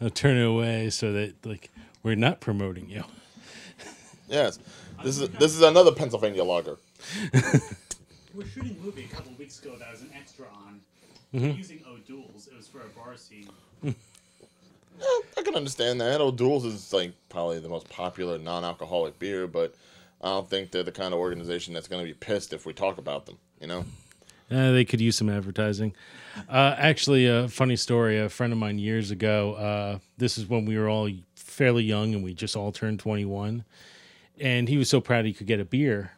I'll turn it away so that like we're not promoting you. Yes, this is this is another Pennsylvania lager. We were shooting a movie a couple weeks ago that I was an extra on. Mm-hmm. Using O'Doul's. It was for a bar scene. I can understand that. O'Doul's is like probably the most popular non-alcoholic beer, but I don't think they're the kind of organization that's going to be pissed if we talk about them. You know? Uh, they could use some advertising. Uh, actually, a funny story. A friend of mine years ago. Uh, this is when we were all fairly young and we just all turned twenty one, and he was so proud he could get a beer,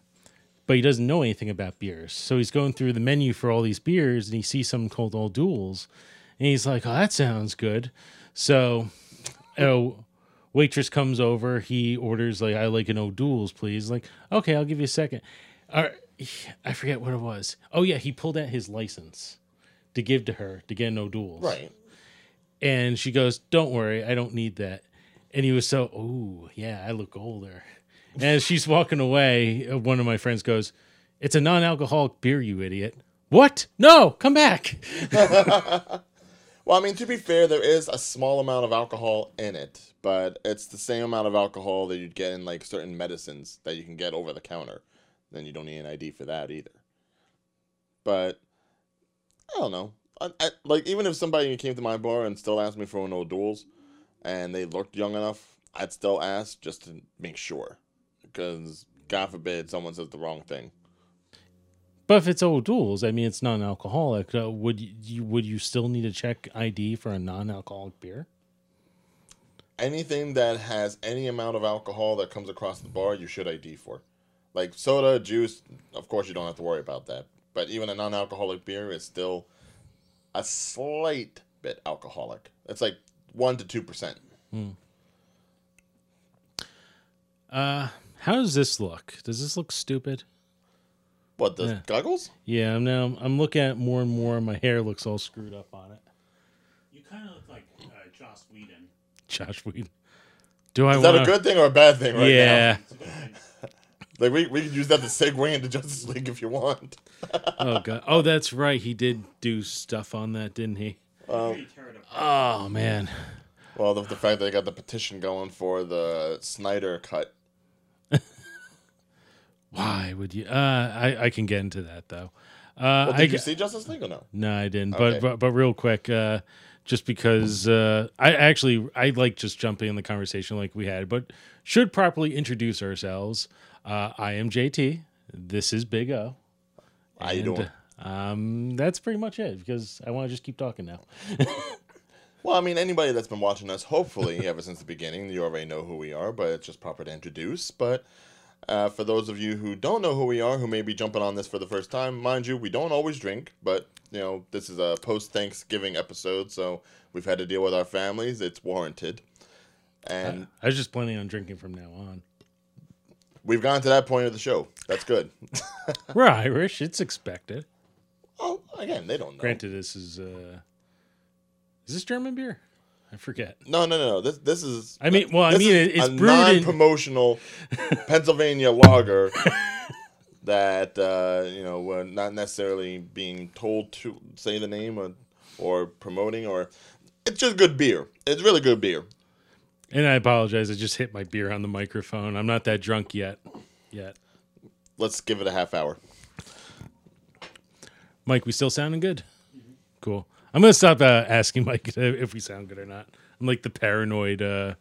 but he doesn't know anything about beers. So he's going through the menu for all these beers and he sees something called Old Duels, and he's like, "Oh, that sounds good." So, oh, waitress comes over. He orders like, "I like an O'Doul's, please." Like, okay, I'll give you a second. All right, I forget what it was. Oh yeah, he pulled out his license to give to her to get no duels. Right. And she goes, "Don't worry, I don't need that." And he was so, "Oh yeah, I look older." And as she's walking away, uh, one of my friends goes, "It's a non-alcoholic beer, you idiot." What? No, come back. Well, I mean, to be fair, there is a small amount of alcohol in it, but it's the same amount of alcohol that you'd get in like certain medicines that you can get over the counter. Then you don't need an ID for that either. But I don't know. I, I, like even if somebody came to my bar and still asked me for an O'Doul's, and they looked young enough, I'd still ask just to make sure, because God forbid someone says the wrong thing. But if it's O'Doul's, I mean, it's non-alcoholic. Uh, would you would you still need to check ID for a non-alcoholic beer? anything that has any amount of alcohol that comes across the bar, you should ID for. Like soda, juice, of course you don't have to worry about that. But even a non-alcoholic beer is still a slight bit alcoholic. It's like one to two percent. Uh, how does this look? Does this look stupid? What the Yeah. goggles? Yeah, I'm now I'm looking at it more and more. My hair looks all screwed up on it. You kind of look like uh, Joss Whedon. Josh Whedon. Do I Is that want a good thing or a bad thing right yeah. Like we, we could use that to segue into Justice League if you want. oh god. Oh, that's right. He did do stuff on that, didn't he? Pretty tear it apart. Oh man. Well, the, the fact that they got the petition going for the Snyder cut. Why would you? Uh, I I can get into that though. Uh, Well, I did g- you see Justice League or no? No, I didn't. Okay. But, but but real quick, uh, just because uh, I actually I like just jumping in the conversation like we had, but should properly introduce ourselves. Uh, I am JT. This is Big O. How you And, doing? Um, that's pretty much it because I want to just keep talking now. Well, I mean, anybody that's been watching us, hopefully, ever since the beginning, you already know who we are, but it's just proper to introduce. But uh, for those of you who don't know who we are, who may be jumping on this for the first time, mind you, we don't always drink, but, you know, this is a post Thanksgiving episode, so we've had to deal with our families. It's warranted. And I was just planning on drinking from now on. We've gone to that point of the show. That's good. We're Irish. It's expected. oh, again, they don't know. Granted, this is uh, is this German beer? I forget. No, no, no, no. This this is. I mean, well, I mean, it's a non-promotional Pennsylvania lager that uh, you know we're not necessarily being told to say the name or or promoting or it's just good beer. It's really good beer. And I apologize. I just hit my beer on the microphone. I'm not that drunk yet. Yet. Let's give it a half hour. Mike, we still sounding good? Cool. I'm gonna stop uh, asking Mike if we sound good or not. I'm like the paranoid uh,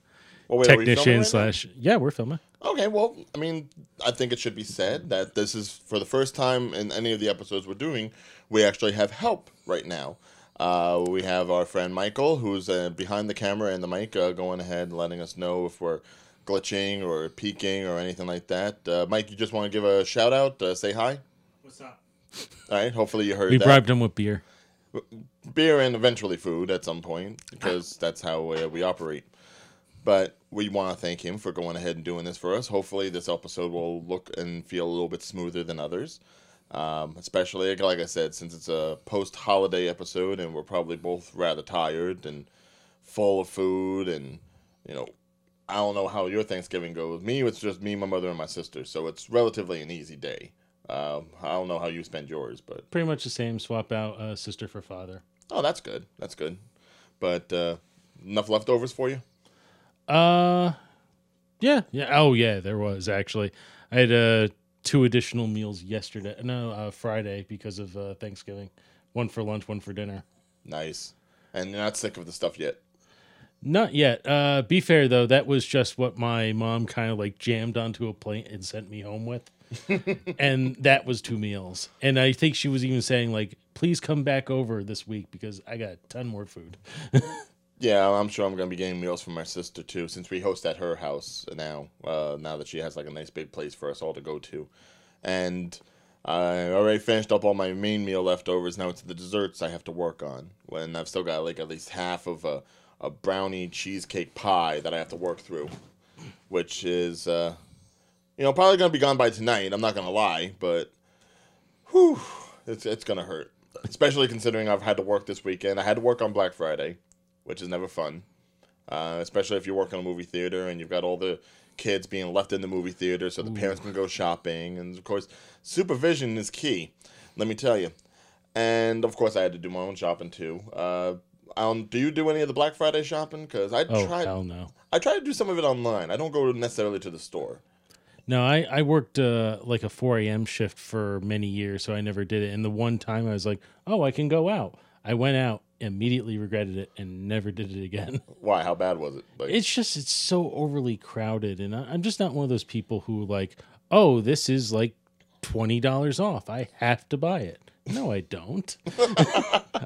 Well, wait, we filming technician right now? slash. Yeah, we're filming. Okay, well, I mean, I think it should be said that this is for the first time in any of the episodes we're doing, we actually have help right now. Uh, we have our friend Michael, who's uh, behind the camera and the mic, uh, going ahead and letting us know if we're glitching or peaking or anything like that. Uh, Mike, you just want to give a shout out, uh, say hi. What's up? All right, hopefully you heard We that. bribed him with beer. beer and eventually food at some point because that's how uh, we operate. But we want to thank him for going ahead and doing this for us. Hopefully, this episode will look and feel a little bit smoother than others. Um, especially, like I said, since it's a post holiday episode and we're probably both rather tired and full of food. And, you know, I don't know how your Thanksgiving goes. Me, it's just me, my mother, and my sister. So it's relatively an easy day. Um, I don't know how you spend yours, but Pretty much the same. Swap out uh, sister for father. Oh, that's good. That's good. but uh, enough leftovers for you. Uh, yeah, yeah. Oh, yeah. There was actually. I had uh two additional meals yesterday. No, uh, Friday because of uh, Thanksgiving. One for lunch, one for dinner. Nice. And you're not sick of the stuff yet. Not yet. Uh, be fair though, that was just what my mom kind of like jammed onto a plate and sent me home with, and that was two meals. And I think she was even saying like, "Please come back over this week because I got a ton more food." Yeah, I'm sure I'm gonna be getting meals from my sister too, since we host at her house now. Uh, now that she has like a nice big place for us all to go to, and I already finished up all my main meal leftovers. Now it's the desserts I have to work on. When I've still got like at least half of a, a brownie cheesecake pie that I have to work through, which is uh, you know probably gonna be gone by tonight. I'm not gonna lie, but whew, it's it's gonna hurt. Especially considering I've had to work this weekend. I had to work on Black Friday which is never fun. Uh, especially if you work in a movie theater and you've got all the kids being left in the movie theater so the parents can go shopping. And of course, supervision is key, let me tell you. And of course, I had to do my own shopping too. Uh, um, do you do any of the Black Friday shopping? Because I Oh tried, hell no. I try to do some of it online. I don't go necessarily to the store. No, I, I worked uh, like a 4 a.m. shift for many years, so I never did it. And the one time I was like, oh, I can go out. I went out, immediately regretted it, and never did it again. Why? How bad was it? Like, it's just, it's so overly crowded. And I, I'm just not one of those people who, like, oh, this is like $20 off. I have to buy it. No, I don't.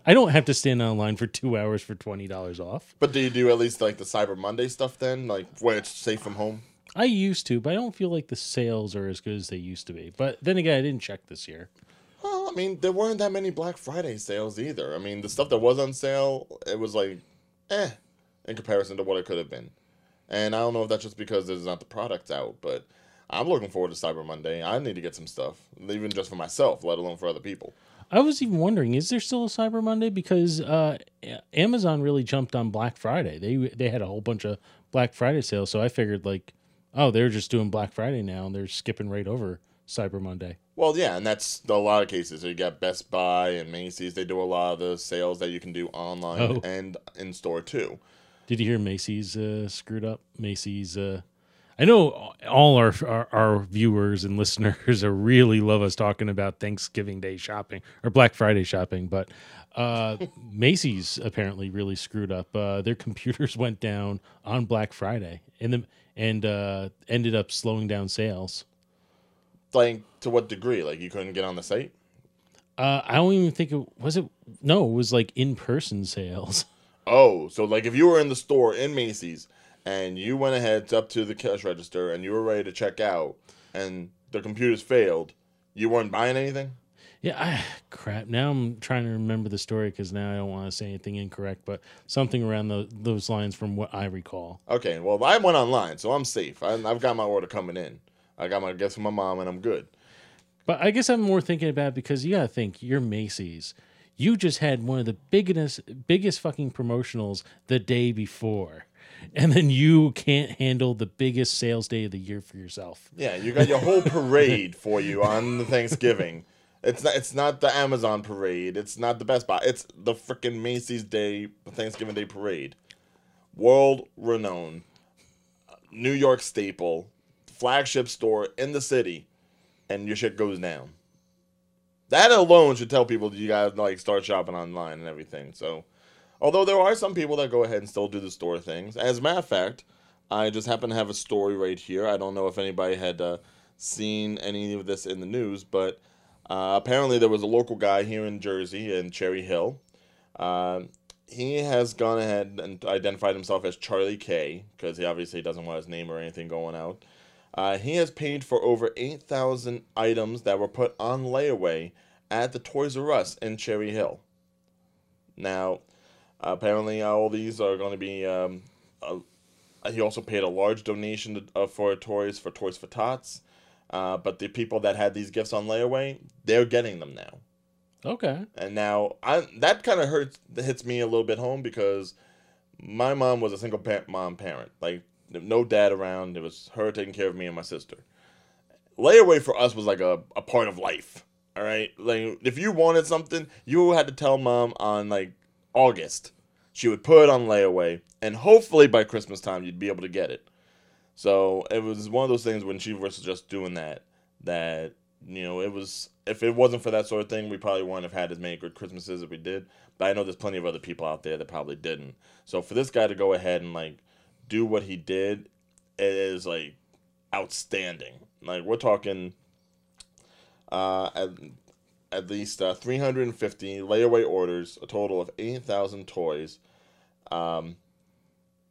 I don't have to stand online for two hours for $20 off. but do you do at least like the Cyber Monday stuff then, like where it's safe from home? I used to, but I don't feel like the sales are as good as they used to be. But then again, I didn't check this year. Mean, there weren't that many Black Friday sales either. I mean, the stuff that was on sale, it was like, eh, in comparison to what it could have been. And I don't know if that's just because there's not the products out, but I'm looking forward to Cyber Monday. I need to get some stuff, even just for myself, let alone for other people. I was even wondering, is there still a Cyber Monday? Because uh, Amazon really jumped on Black Friday. They they had a whole bunch of Black Friday sales, so I figured like, oh, they're just doing Black Friday now, and they're skipping right over Cyber Monday. Well, yeah, and that's a lot of cases. So you got Best Buy and Macy's. They do a lot of the sales that you can do online Oh. and in store too. Did you hear Macy's uh, screwed up? Macy's. Uh, I know all our, our our viewers and listeners are really love us talking about Thanksgiving Day shopping or Black Friday shopping, but uh, Macy's apparently really screwed up. Uh, their computers went down on Black Friday and the, and uh, ended up slowing down sales. Like to what degree? Like you couldn't get on the site? Uh, I don't even think it was it. No, it was like in person sales. Oh, so like if you were in the store in Macy's and you went ahead up to the cash register and you were ready to check out and the computers failed, you weren't buying anything? Yeah, I, crap. Now I'm trying to remember the story because now I don't want to say anything incorrect, but something around the, those lines from what I recall. Okay, well, I went online, so I'm safe. I, I've got my order coming in. I got my gifts from my mom and I'm good. But I guess I'm more thinking about it because you got to think you're Macy's. You just had one of the biggest, biggest fucking promotionals the day before, and then you can't handle the biggest sales day of the year for yourself. Yeah, you got your whole parade for you on the Thanksgiving. It's not. It's not the Amazon parade. It's not the Best Buy. It's the freaking Macy's Day Thanksgiving Day parade, world renowned, New York staple, flagship store in the city, and your shit goes down. That alone should tell people that you guys like start shopping online and everything. So, although there are some people that go ahead and still do the store things. As a matter of fact, I just happen to have a story right here. I don't know if anybody had uh, seen any of this in the news, but uh, apparently there was a local guy here in Jersey in Cherry Hill. Uh, he has gone ahead and identified himself as Charlie K because he obviously doesn't want his name or anything going out. Uh, he has paid for over 8,000 items that were put on layaway at the Toys R Us in Cherry Hill. Now, apparently, all these are going to be. Um, uh, he also paid a large donation to, uh, for toys for Toys for Tots. Uh, but the people that had these gifts on layaway, they're getting them now. Okay. And now I that kind of hurts hits me a little bit home because my mom was a single pa- mom parent, like no dad around. It was her taking care of me and my sister. Layaway for us was like a, a part of life. All right, like if you wanted something, you had to tell mom on like August she would put it on layaway, and hopefully by Christmas time you'd be able to get it. So it was one of those things when she was just doing that, that you know it was if it wasn't for that sort of thing, we probably wouldn't have had as many good Christmases as we did. But I know there's plenty of other people out there that probably didn't. So for this guy to go ahead and like do what he did, is like outstanding. Like we're talking uh, at, at least uh, 350 layaway orders, a total of 8,000 toys, um,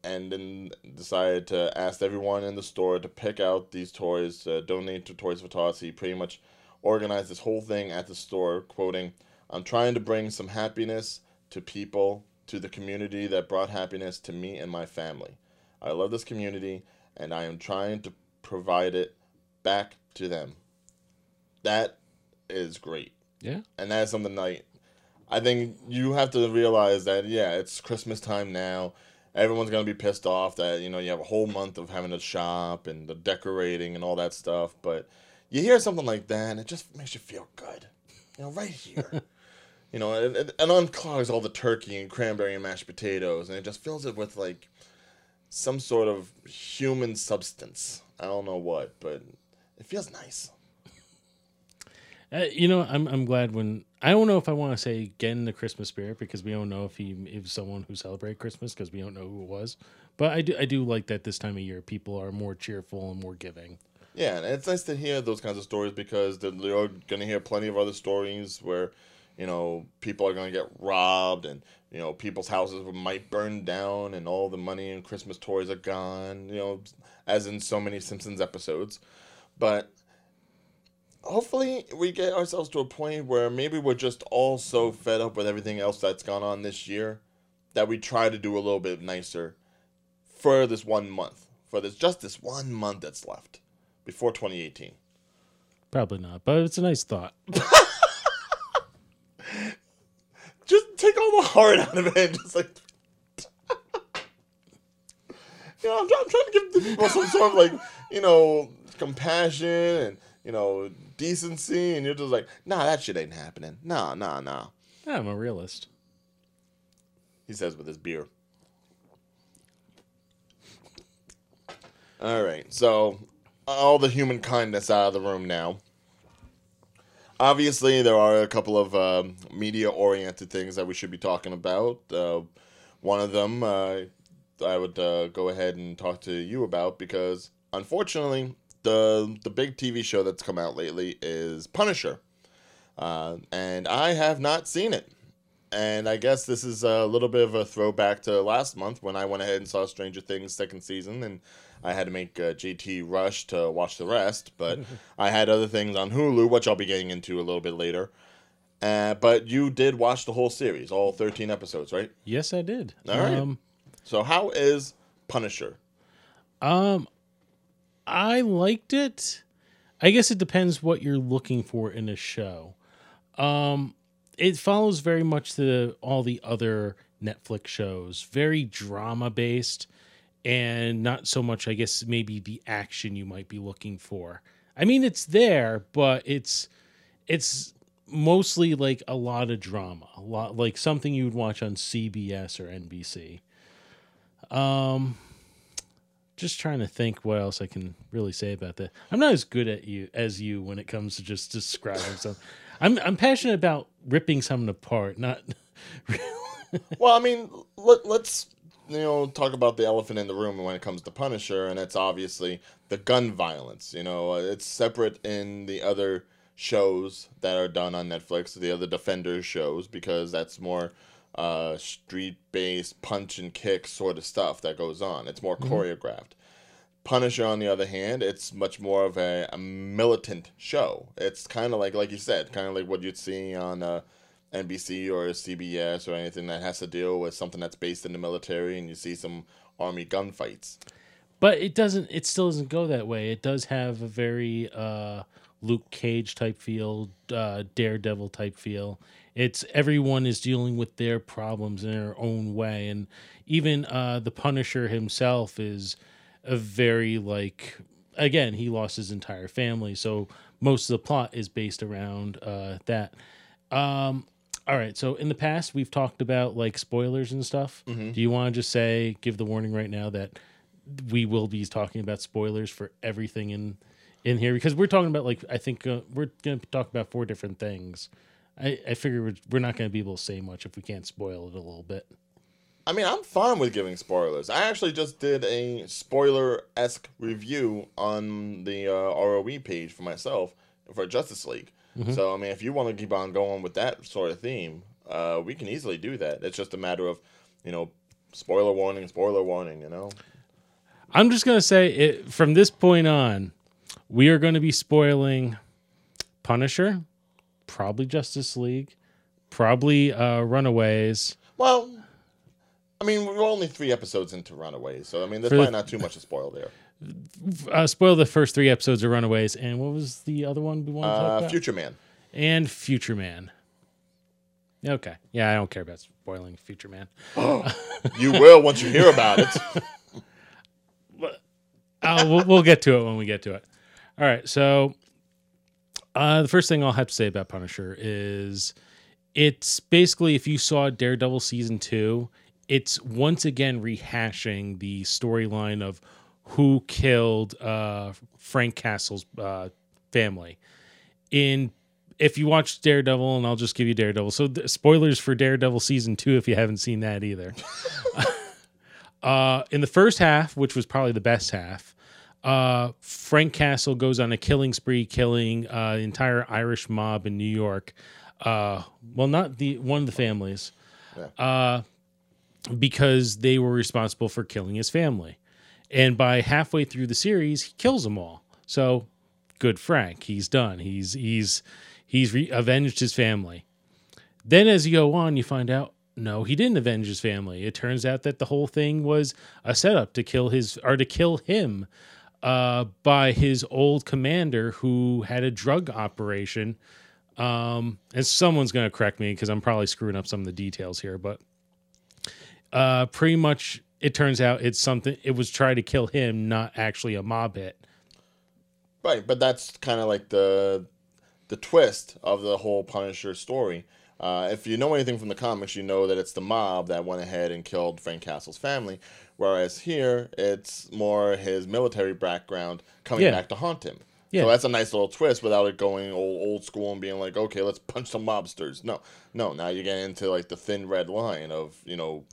and then decided to ask everyone in the store to pick out these toys, uh, donate to Toys for Tots. He pretty much organized this whole thing at the store, quoting, I'm trying to bring some happiness to people, to the community that brought happiness to me and my family. I love this community, and I am trying to provide it back to them. That is great. Yeah. And that is something like I think you have to realize that yeah, it's Christmas time now. Everyone's gonna be pissed off that you know you have a whole month of having to shop and the decorating and all that stuff. But you hear something like that, and it just makes you feel good. You know, right here. you know, it, it, it unclogs all the turkey and cranberry and mashed potatoes, and it just fills it with like some sort of human substance. I don't know what, but it feels nice. Uh, you know, I'm I'm glad when I don't know if I want to say get in the Christmas spirit because we don't know if he is someone who celebrate Christmas because we don't know who it was. But I do I do like that this time of year people are more cheerful and more giving. Yeah, and it's nice to hear those kinds of stories because you're going to hear plenty of other stories where, you know, people are going to get robbed and, you know, people's houses might burn down and all the money and Christmas toys are gone, you know, as in so many Simpsons episodes. But hopefully we get ourselves to a point where maybe we're just all so fed up with everything else that's gone on this year that we try to do a little bit nicer for this one month, for this just this one month that's left before 2018. Probably not, but it's a nice thought. just take all the heart out of it. and Just like, you know, I'm, try- I'm trying to give the people some sort of like, you know, compassion and you know decency, and you're just like, nah, that shit ain't happening. Nah, nah, nah. I'm a realist. He says with his beer. All right, so all the human kindness out of the room now. Obviously, there are a couple of um, media-oriented things that we should be talking about. Uh, one of them, uh, I would uh, go ahead and talk to you about because, unfortunately, the the big TV show that's come out lately is Punisher, uh, and I have not seen it. And I guess this is a little bit of a throwback to last month when I went ahead and saw Stranger Things second season, and I had to make uh, JT rush to watch the rest. But I had other things on Hulu, which I'll be getting into a little bit later. Uh, but you did watch the whole series, all 13 episodes, right? Yes, I did. All right. Um, So how is Punisher? um, I liked it. I guess it depends what you're looking for in a show. Um, it follows very much the all the other Netflix shows, very drama based, and not so much, I guess, maybe the action you might be looking for. I mean, it's there, but it's it's mostly like a lot of drama, a lot like something you would watch on CBS or NBC. Um, just trying to think what else I can really say about that. I'm not as good at you as you when it comes to just describing something. I'm I'm passionate about ripping something apart, not well, I mean, let, let's you know talk about the elephant in the room when it comes to Punisher, and it's obviously the gun violence. You know, uh, it's separate in the other shows that are done on Netflix, the other Defenders shows, because that's more uh, street based punch and kick sort of stuff that goes on. It's more choreographed. Punisher, on the other hand, it's much more of a, a militant show. It's kind of like, like you said, kind of like what you'd see on uh, NBC or CBS or anything that has to deal with something that's based in the military, and you see some army gunfights. but it doesn't it still doesn't go that way. It does have a very uh Luke Cage type feel, uh Daredevil type feel. It's everyone is dealing with their problems in their own way and even uh the Punisher himself is a very like again, he lost his entire family, so most of the plot is based around uh that. Um All right. So in the past, we've talked about like spoilers and stuff. Mm-hmm. Do you want to just say, give the warning right now that we will be talking about spoilers for everything in in here because we're talking about like I think uh, we're going to talk about four different things. I, I figure we're, we're not going to be able to say much if we can't spoil it a little bit. I mean, I'm fine with giving spoilers. I actually just did a spoiler esque review on the uh, ROE page for myself for Justice League. So, I mean, if you want to keep on going with that sort of theme, uh, we can easily do that. It's just a matter of, you know, spoiler warning, spoiler warning, you know? I'm just going to say it from this point on, we are going to be spoiling Punisher, probably Justice League, probably uh, Runaways. Well, I mean, we're only three episodes into Runaways, so, I mean, there's For the- probably not too much to spoil there. Uh, spoil the first three episodes of Runaways, and what was the other one we want to talk Uh, about? Future Man. and Future Man. Okay, yeah, I don't care about spoiling Future Man. You will once you hear about it. uh, we'll, we'll get to it when we get to it. All right. So, uh, the first thing I'll have to say about Punisher is it's basically if you saw Daredevil season two, it's once again rehashing the storyline of who killed uh, Frank Castle's uh, family. In if you watch Daredevil, and I'll just give you Daredevil. So, th- spoilers for Daredevil season two if you haven't seen that either. uh, in the first half, which was probably the best half, uh, Frank Castle goes on a killing spree, killing uh, the entire Irish mob in New York. Uh, well, not the one of the families, uh, because they were responsible for killing his family. And by halfway through the series, he kills them all. So, good Frank. He's done. He's he's he's re- avenged his family. Then, as you go on, you find out no, he didn't avenge his family. It turns out that the whole thing was a setup to kill his or to kill him uh, by his old commander who had a drug operation. Um, and someone's going to correct me because I'm probably screwing up some of the details here, but uh, pretty much it turns out it's something. It was trying to kill him, not actually a mob hit. Right, but that's kind of like the the twist of the whole Punisher story. Uh, if you know anything from the comics, you know that it's the mob that went ahead and killed Frank Castle's family, whereas here it's more his military background coming Yeah. back to haunt him. Yeah. So that's a nice little twist without it going old old school and being like, okay, let's punch some mobsters. No, no. Now you get into like the thin red line of you know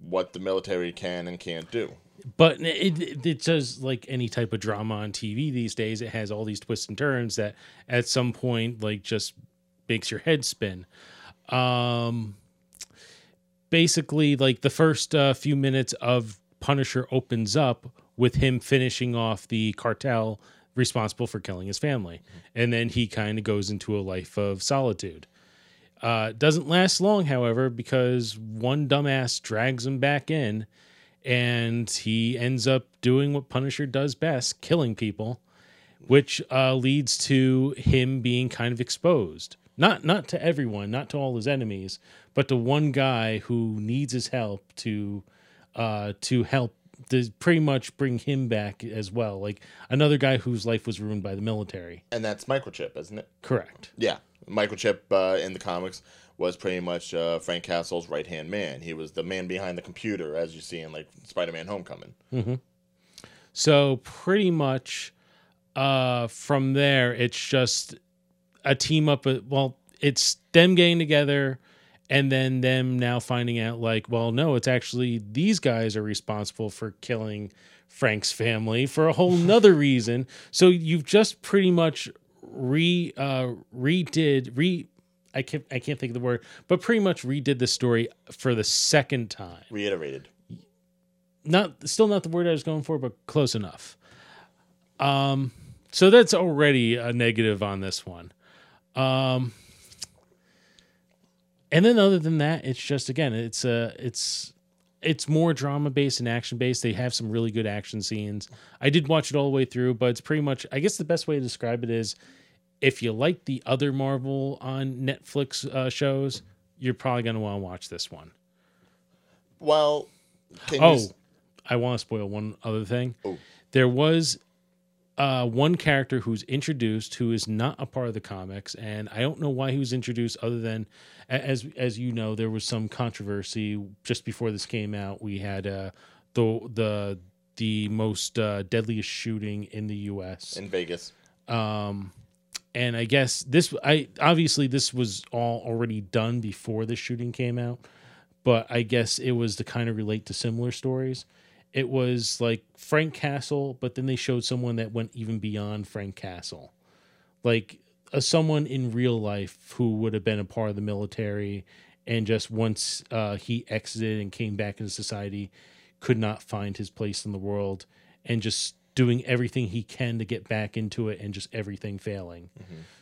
what the military can and can't do. But it, it it does like any type of drama on TV these days. It has all these twists and turns that at some point like just makes your head spin. Um, basically, like the first uh, few minutes of Punisher opens up with him finishing off the cartel responsible for killing his family, and then he kind of goes into a life of solitude. Uh, doesn't last long, however, because one dumbass drags him back in, and he ends up doing what Punisher does best, killing people, which uh, leads to him being kind of exposed. Not not to everyone, not to all his enemies, but to one guy who needs his help to uh, to help to pretty much bring him back as well. Like another guy whose life was ruined by the military. And that's microchip, isn't it? Correct. Yeah, Microchip uh, in the comics was pretty much uh, Frank Castle's right hand man. He was the man behind the computer, as you see in like Spider-Man: Homecoming. So pretty much uh from there it's just a team up well it's them getting together and then them now finding out like well no it's actually these guys are responsible for killing Frank's family for a whole nother reason. So you've just pretty much re uh redid re I can't I can't think of the word, but pretty much redid the story for the second time Reiterated. not still not the word I was going for, but close enough. Um, so that's already a negative on this one. Um, and then other than that, it's just again, it's uh it's it's more drama based and action based. They have some really good action scenes. I did watch it all the way through, but it's pretty much. I guess the best way to describe it is, if you like the other Marvel on Netflix uh, shows, you're probably gonna want to watch this one. Well, can Oh, s- I want to spoil one other thing. Oh. There was uh, one character who's introduced who is not a part of the comics, and I don't know why he was introduced. Other than, as as you know, there was some controversy just before this came out. We had uh, the the the most uh, deadliest shooting in the U.S. in Vegas. Um, and I guess this I obviously this was all already done before the shooting came out, but I guess it was to kind of relate to similar stories. It was like Frank Castle, but then they showed someone that went even beyond Frank Castle, like a, someone in real life who would have been a part of the military, and just once uh, he exited and came back into society, could not find his place in the world, and just doing everything he can to get back into it and just everything failing.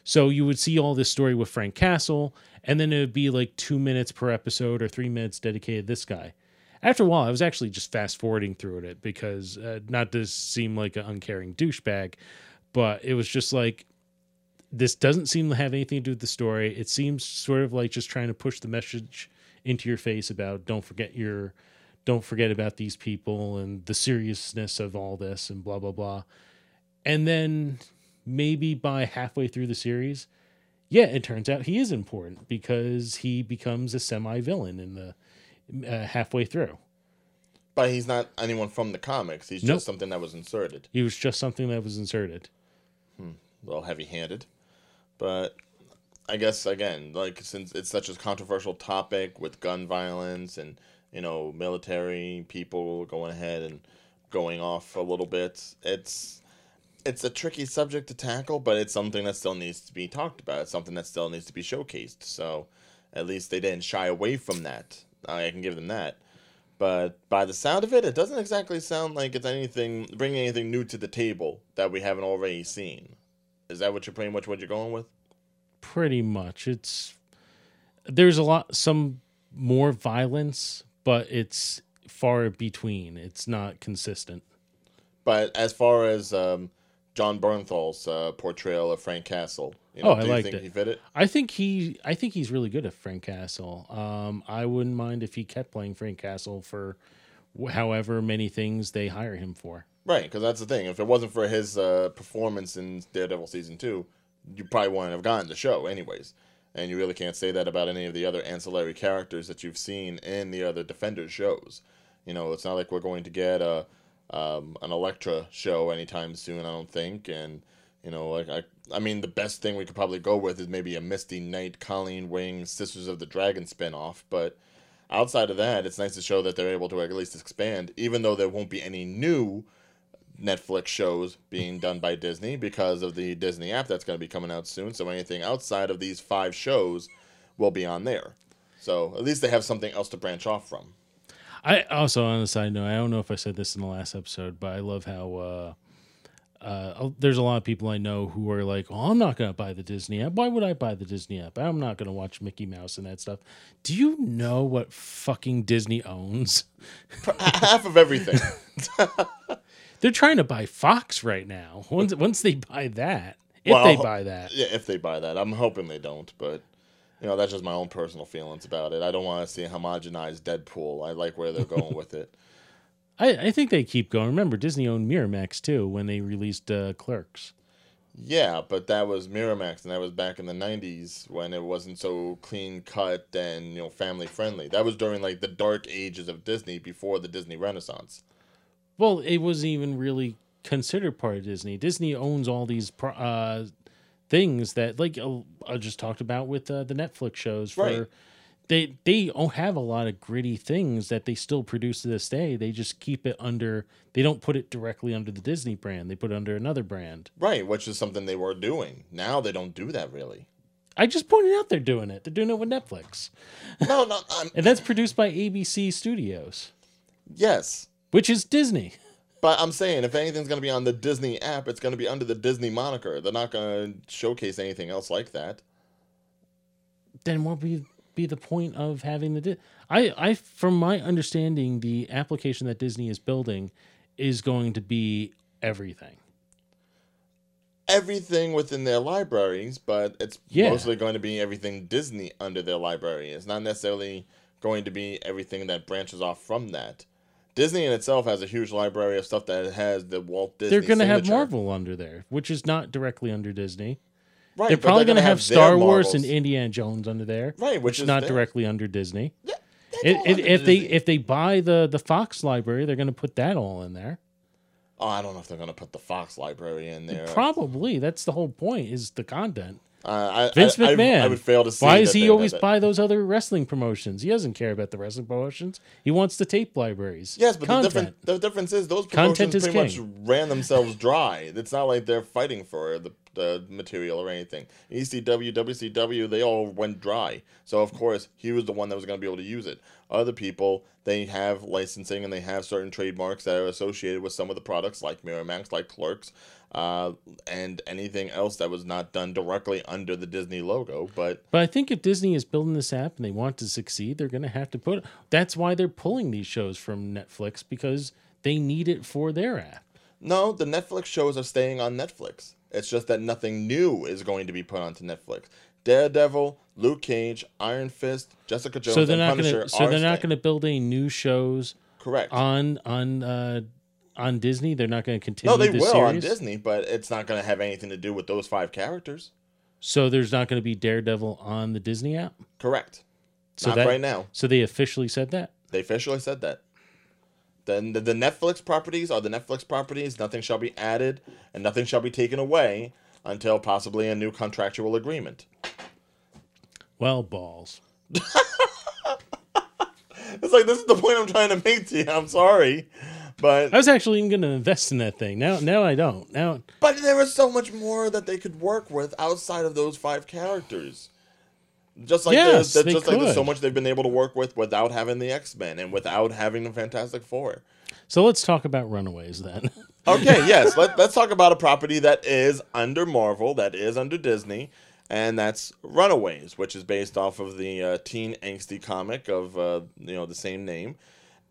So you would see all this story with Frank Castle, and then it would be like two minutes per episode or three minutes dedicated to this guy. After a while, I was actually just fast forwarding through it because uh, not to seem like an uncaring douchebag, but it was just like this doesn't seem to have anything to do with the story. It seems sort of like just trying to push the message into your face about don't forget your don't forget about these people and the seriousness of all this and blah blah blah. And then maybe by halfway through the series, yeah, it turns out he is important because he becomes a semi-villain in the uh, halfway through. But he's not anyone from the comics. He's Nope. just something that was inserted. He was just something that was inserted. A little heavy-handed, but I guess again, like since it's such a controversial topic with gun violence and you know military people going ahead and going off a little bit, it's it's a tricky subject to tackle, but it's something that still needs to be talked about. It's something that still needs to be showcased. So at least they didn't shy away from that. I can give them that. But by the sound of it, it doesn't exactly sound like it's anything bringing anything new to the table that we haven't already seen. Is that what you're pretty much what you're going with? Pretty much. It's there's a lot some more violence, but it's far between. It's not consistent. But as far as um, Jon Bernthal's uh, portrayal of Frank Castle, you know, Oh, I you liked think it. he fit it? I think he I think he's really good at Frank Castle. Um, I wouldn't mind if he kept playing Frank Castle for however many things they hire him for. Right, because that's the thing. If it wasn't for his uh, performance in Daredevil season two, you probably wouldn't have gotten the show, anyways. And you really can't say that about any of the other ancillary characters that you've seen in the other Defenders shows. You know, it's not like we're going to get a um, an Elektra show anytime soon. I don't think. And you know, like I, I mean, the best thing we could probably go with is maybe a Misty Knight, Colleen Wing, Sisters of the Dragon spinoff. But outside of that, it's nice to show that they're able to at least expand, even though there won't be any new Netflix shows being done by Disney because of the Disney app that's going to be coming out soon. So anything outside of these five shows will be on there. So at least they have something else to branch off from. I also on a side note, I don't know if I said this in the last episode, but I love how uh, uh, there's a lot of people I know who are like, "Oh, I'm not going to buy the Disney app. Why would I buy the Disney app? I'm not going to watch Mickey Mouse and that stuff." Do you know what fucking Disney owns? Half of everything. They're trying to buy Fox right now. Once once they buy that, if Well, they buy that, yeah, if they buy that, I'm hoping they don't. But you know, that's just my own personal feelings about it. I don't want to see a homogenized Deadpool. I like where they're going with it. I, I think they keep going. Remember, Disney owned Miramax too when they released uh, Clerks. Yeah, but that was Miramax, and that was back in the '90s when it wasn't so clean cut and you know family friendly. That was during like the dark ages of Disney before the Disney Renaissance. Well, it wasn't even really considered part of Disney. Disney owns all these uh, things that, like uh, I just talked about with uh, the Netflix shows. For Right. they they have a lot of gritty things that they still produce to this day. They just keep it under. They don't put it directly under the Disney brand. They put it under another brand. Right, which is something they were doing. Now they don't do that really. I just pointed out they're doing it. They're doing it with Netflix, No, no, I'm, and that's produced by ABC Studios, yes, which is Disney. but I'm saying if anything's gonna be on the Disney app, it's gonna be under the Disney moniker. They're not gonna showcase anything else like that. then what would be be the point of having the Di- I I from my understanding the application that Disney is building is going to be everything. Everything within their libraries, but it's Yeah. mostly going to be everything Disney under their library. It's not necessarily going to be everything that branches off from that. Disney in itself has a huge library of stuff that has the Walt Disney. They're going to have. Marvel under there, which is not directly under Disney. Right, They're probably going to have Star Wars and Indiana Jones under there, Right, which which is not theirs. directly under Disney. Yeah, all if, under if they if they buy the the Fox library, they're going to put that all in there. oh, I don't know if they're going to put the Fox library in there. Probably that's the whole point is the content. Uh, I, Vince I, I- McMahon. I, would fail to see. Why does he always buy those other wrestling promotions? He doesn't care about the wrestling promotions. He wants the tape libraries. Yes, but the the difference is those promotions is pretty king. much ran themselves dry. It's not like they're fighting for the, the material or anything. ECW, WCW, they all went dry. So of course he was the one that was going to be able to use it. Other people, they have licensing and they have certain trademarks that are associated with some of the products, like Miramax, like Clerks, uh, and anything else that was not done directly under the Disney logo. But But I think if Disney is building this app and they want to succeed, they're going to have to put. That's why they're pulling these shows from Netflix because they need it for their app. No, the Netflix shows are staying on Netflix. It's just that nothing new is going to be put onto Netflix. Daredevil, Luke Cage, Iron Fist, Jessica Jones, so they're and not Punisher to. So are they're not going to build any new shows Correct. on on uh, on Disney. They're not going to continue. no, they the will series. on Disney, but it's not going to have anything to do with those five characters. So there's not going to be Daredevil on the Disney app. Correct. So not that, right now. So they officially said that. They officially said that. Then the, the Netflix properties are the Netflix properties. Nothing shall be added and nothing shall be taken away until possibly a new contractual agreement. Well, balls. It's like this is the point I'm trying to make to you. I'm sorry, but I was actually even going to invest in that thing. Now, now I don't. Now, But there was so much more that they could work with outside of those five characters. Just like Yes, there's, just like there's so much they've been able to work with without having the X Men and without having the Fantastic Four. so let's talk about Runaways then. Okay, yes, let, let's talk about a property that is under Marvel, that is under Disney, and that's Runaways, which is based off of the uh, teen angsty comic of uh, you know the same name.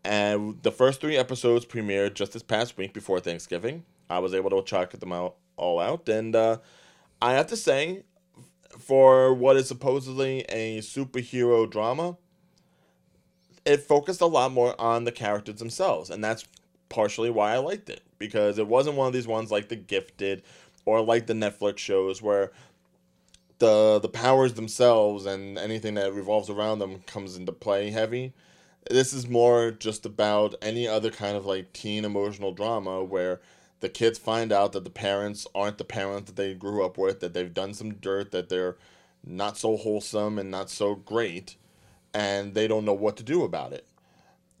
And the first three episodes premiered just this past week before Thanksgiving. I was able to check them out all out, and uh, I have to say, for what is supposedly a superhero drama, it focused a lot more on the characters themselves, and that's partially why I liked it because it wasn't one of these ones like The Gifted or like the Netflix shows where the the powers themselves and anything that revolves around them comes into play heavy. This is more just about any other kind of like teen emotional drama where the kids find out that the parents aren't the parents that they grew up with, that they've done some dirt, that they're not so wholesome and not so great, and they don't know what to do about it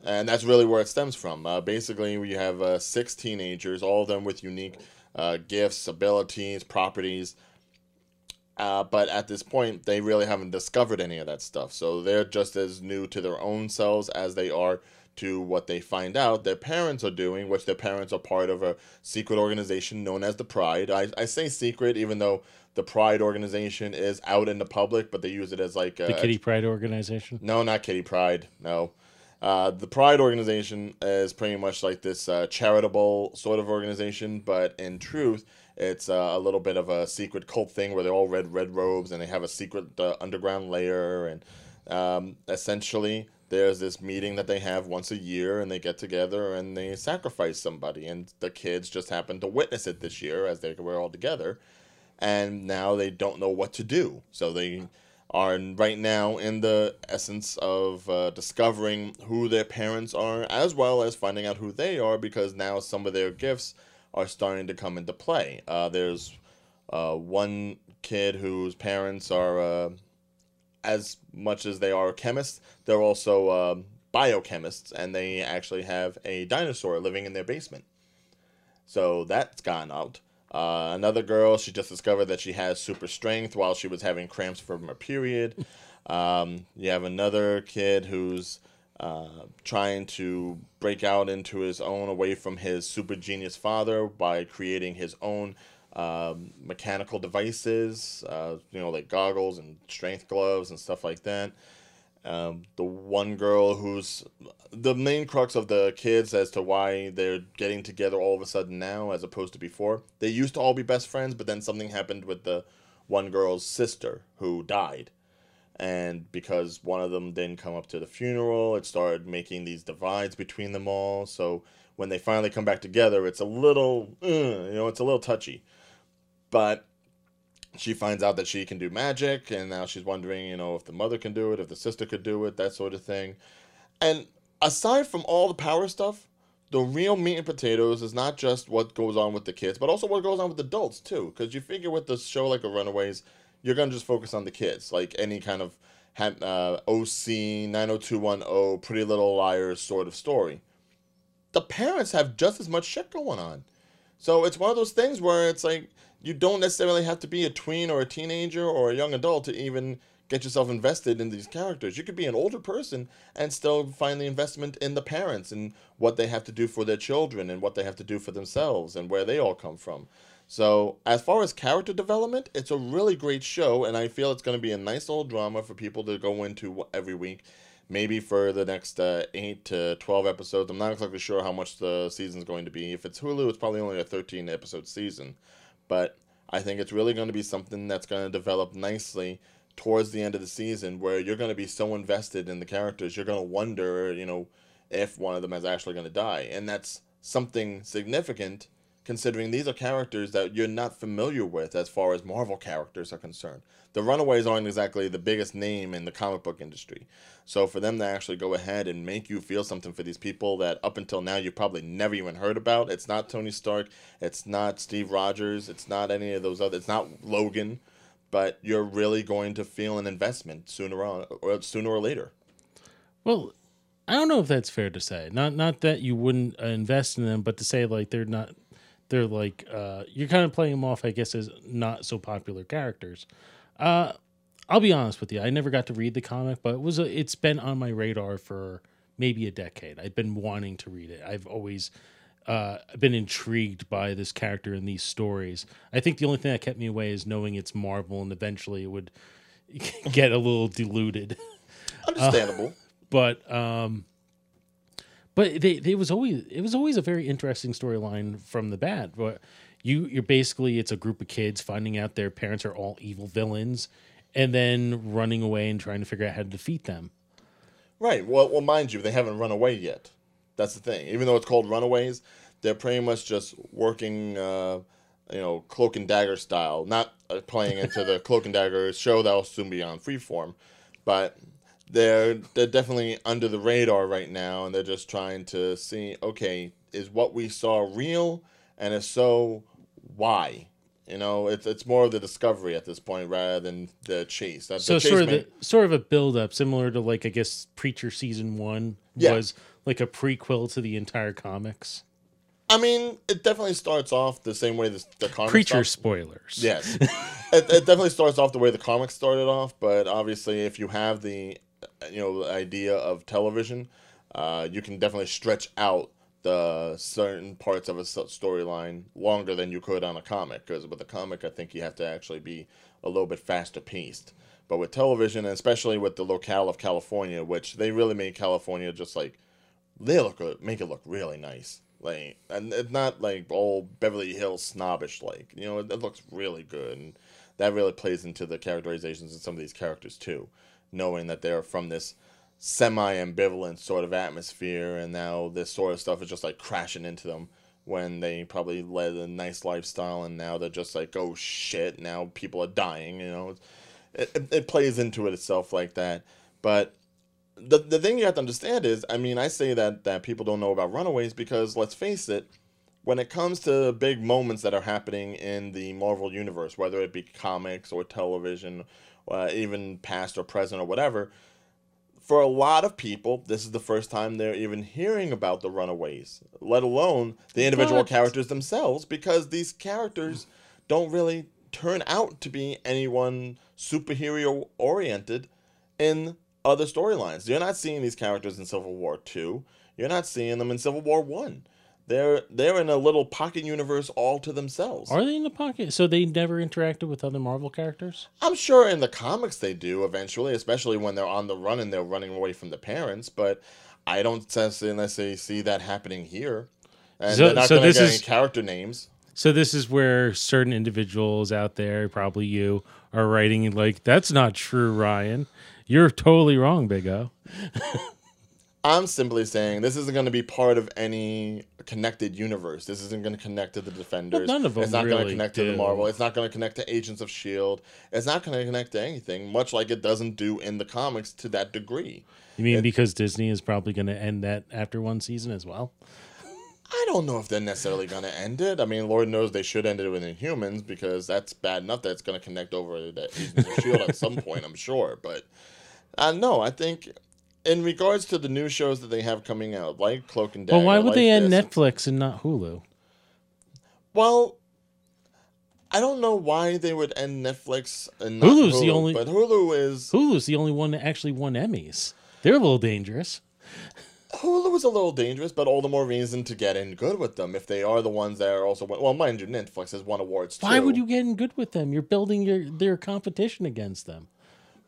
and that's really where it stems from. Uh, basically, we have uh, six teenagers, all of them with unique uh, gifts, abilities, properties. Uh, but at this point, they really haven't discovered any of that stuff. So they're just as new to their own selves as they are to what they find out their parents are doing, which their parents are part of a secret organization known as the Pride. I, I say secret, even though the Pride organization is out in the public, but they use it as like a, the Kitty Pryde organization. no, not Kitty Pryde. No. Uh, the Pride organization is pretty much like this uh, charitable sort of organization, but in truth, it's uh, a little bit of a secret cult thing where they all wear red robes and they have a secret uh, underground layer. And um, essentially, there's this meeting that they have once a year and they get together and they sacrifice somebody. And the kids just happen to witness it this year as they were all together and now they don't know what to do. So they are right now in the essence of uh, discovering who their parents are, as well as finding out who they are, because now some of their gifts are starting to come into play. Uh, there's uh, one kid whose parents are, uh, as much as they are chemists, they're also um biochemists, and they actually have a dinosaur living in their basement. So that's gone out. Uh, another girl, she just discovered that she has super strength while she was having cramps from her period. Um, you have another kid who's trying to break out into his own away from his super genius father by creating his own um, mechanical devices, uh, you know, like goggles and strength gloves and stuff like that. Um, the one girl who's the main crux of the kids as to why they're getting together all of a sudden now as opposed to before. They used to all be best friends, but then something happened with the one girl's sister who died. And because one of them didn't come up to the funeral, it started making these divides between them all. So when they finally come back together, it's a little, uh, you know, it's a little touchy. But she finds out that she can do magic, and now she's wondering, you know, if the mother can do it, if the sister could do it, that sort of thing. And aside from all the power stuff, the real meat and potatoes is not just what goes on with the kids, but also what goes on with adults too. Because you figure with the show like a Runaways, you're gonna just focus on the kids, like any kind of uh, OC 90210 Pretty Little Liars sort of story. The parents have just as much shit going on, so it's one of those things where it's like you don't necessarily have to be a tween or a teenager or a young adult to even get yourself invested in these characters. You could be an older person and still find the investment in the parents and what they have to do for their children and what they have to do for themselves and where they all come from. So, as far as character development, it's a really great show, and I feel it's going to be a nice little drama for people to go into every week. Maybe for the next uh, 8 to 12 episodes. I'm not exactly sure how much the season's going to be. If it's Hulu, it's probably only a 13 episode season. But I think it's really going to be something that's going to develop nicely towards the end of the season where you're going to be so invested in the characters, you're going to wonder, you know, if one of them is actually going to die. And that's something significant considering these are characters that you're not familiar with as far as Marvel characters are concerned. The Runaways aren't exactly the biggest name in the comic book industry. So for them to actually go ahead and make you feel something for these people that up until now you probably never even heard about, it's not Tony Stark, it's not Steve Rogers, it's not any of those other, it's not Logan but you're really going to feel an investment sooner on or sooner or later. Well, I don't know if that's fair to say. Not not that you wouldn't invest in them, but to say like they're not they're like uh, you're kind of playing them off, I guess, as not so popular characters. Uh, I'll be honest with you. I never got to read the comic, but it was a, it's been on my radar for maybe a decade. I've been wanting to read it. I've always uh, been intrigued by this character in these stories. I think the only thing that kept me away is knowing it's Marvel, and eventually it would get a little diluted. Understandable, but um, but they, they was always it was always a very interesting storyline from the bat. But you you're basically it's a group of kids finding out their parents are all evil villains, and then running away and trying to figure out how to defeat them. Right. Well, well, mind you, they haven't run away yet. That's the thing. Even though it's called Runaways, they're pretty much just working, uh, you know, Cloak and Dagger style, not uh, playing into the Cloak and Dagger show that will soon be on Freeform, but they're they're definitely under the radar right now, and they're just trying to see, okay, is what we saw real, and if so, why? You know, it's it's more of the discovery at this point rather than the chase. That, so the chase sort of may... the, sort of a build up, similar to like I guess Preacher season one yeah. was like a prequel to the entire comics. I mean, it definitely starts off the same way the, the comics. Preacher spoilers. Yes, it, it definitely starts off the way the comics started off. But obviously, if you have the you know the idea of television, uh, you can definitely stretch out the certain parts of a storyline longer than you could on a comic. Because with a comic, I think you have to actually be a little bit faster paced. But with television, and especially with the locale of California, which they really made California just like they look make it look really nice. Like, and it's not like all Beverly Hills snobbish. Like, you know, it, it looks really good, and that really plays into the characterizations of some of these characters too, knowing that they're from this semi-ambivalent sort of atmosphere, and now this sort of stuff is just like crashing into them when they probably led a nice lifestyle, and now they're just like, oh shit, now people are dying. You know, it, it, it plays into it itself like that, but the the thing you have to understand is, I mean, I say that that people don't know about Runaways because let's face it, when it comes to big moments that are happening in the Marvel universe, whether it be comics or television, uh, even past or present or whatever, for a lot of people, this is the first time they're even hearing about the Runaways, let alone the individual but... characters themselves, because these characters don't really turn out to be anyone superhero oriented in other storylines. You're not seeing these characters in Civil War 2. You're not seeing them in Civil War 1. They're they're in a little pocket universe all to themselves. Are they in the pocket? So they never interacted with other Marvel characters? I'm sure in the comics they do eventually, especially when they're on the run and they're running away from the parents, but I don't necessarily see that happening here. And so, they're not so to get is, any character names. So this is where certain individuals out there, probably you, are writing like, "That's not true, Ryan." You're totally wrong, Big O. I'm simply saying this isn't going to be part of any connected universe. This isn't going to connect to the Defenders. none of them. It's not going to really connect to the. Marvel. It's not going to connect to Agents of Shield. It's not going to connect to anything, much like it doesn't do in the comics to that degree. You mean It- because Disney is probably going to end that after one season as well? I don't know if they're necessarily going to end it. I mean, Lord knows they should end it with Inhumans because that's bad enough that it's going to connect over to the Agents of Shield at some point, I'm sure. But uh, no, I think in regards to the new shows that they have coming out, like Cloak and Dagger, Well, why would like they end Netflix and not Hulu? Well, I don't know why they would end Netflix and not Hulu's Hulu, the only- but Hulu is Hulu's the only one that actually won Emmys. They're a little dangerous. Hulu is a little dangerous, but all the more reason to get in good with them if they are the ones that are also well, mind you, Netflix has won awards too. Why would you get in good with them? You're building your their competition against them.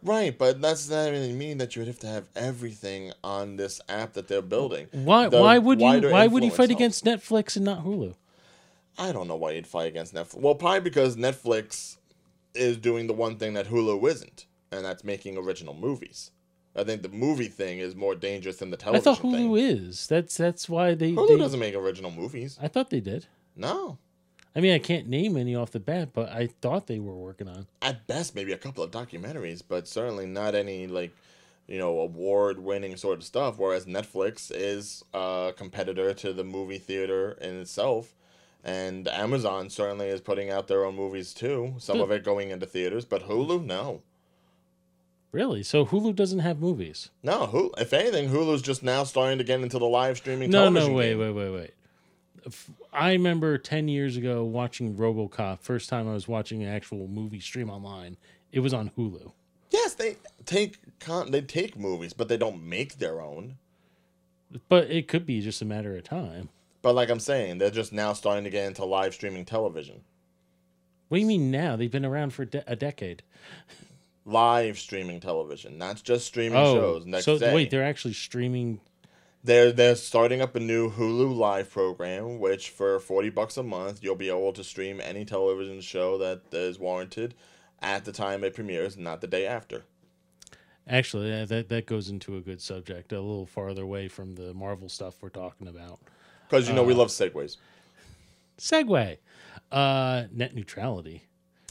Right, but that's not really mean that you would have to have everything on this app that they're building. Why The why would you why would you fight helps. against Netflix and not Hulu? I don't know why you'd fight against Netflix. Well, probably because Netflix is doing the one thing that Hulu isn't, and that's making original movies. I think the movie thing is more dangerous than the television. I thought Hulu thing. is. That's that's why they, Hulu they doesn't make original movies. I thought they did. No. I mean, I can't name any off the bat, but I thought they were working on. At best, maybe a couple of documentaries, but certainly not any like, you know, award-winning sort of stuff. Whereas Netflix is a competitor to the movie theater in itself, and Amazon certainly is putting out their own movies too. Some Good. of it going into theaters, but Hulu, no, Really? So Hulu doesn't have movies? no. Hulu, if anything, Hulu's just now starting to get into the live streaming. No, no, wait, game. wait, wait, wait. F- I remember 10 years ago watching RoboCop. First time I was watching an actual movie stream online. It was on Hulu. Yes, they take con- they take movies, but they don't make their own. But it could be just a matter of time. But like I'm saying, they're just now starting to get into live streaming television. What do you mean now? They've been around for de- a decade. Live streaming television, not just streaming Oh, shows. Next so day, wait, they're actually streaming. They're they're starting up a new Hulu Live program, which for forty bucks a month, you'll be able to stream any television show that is warranted at the time it premieres, not the day after. Actually, that that goes into a good subject, a little farther away from the Marvel stuff we're talking about. Because you know Uh, we love segues. Segue, uh, net neutrality.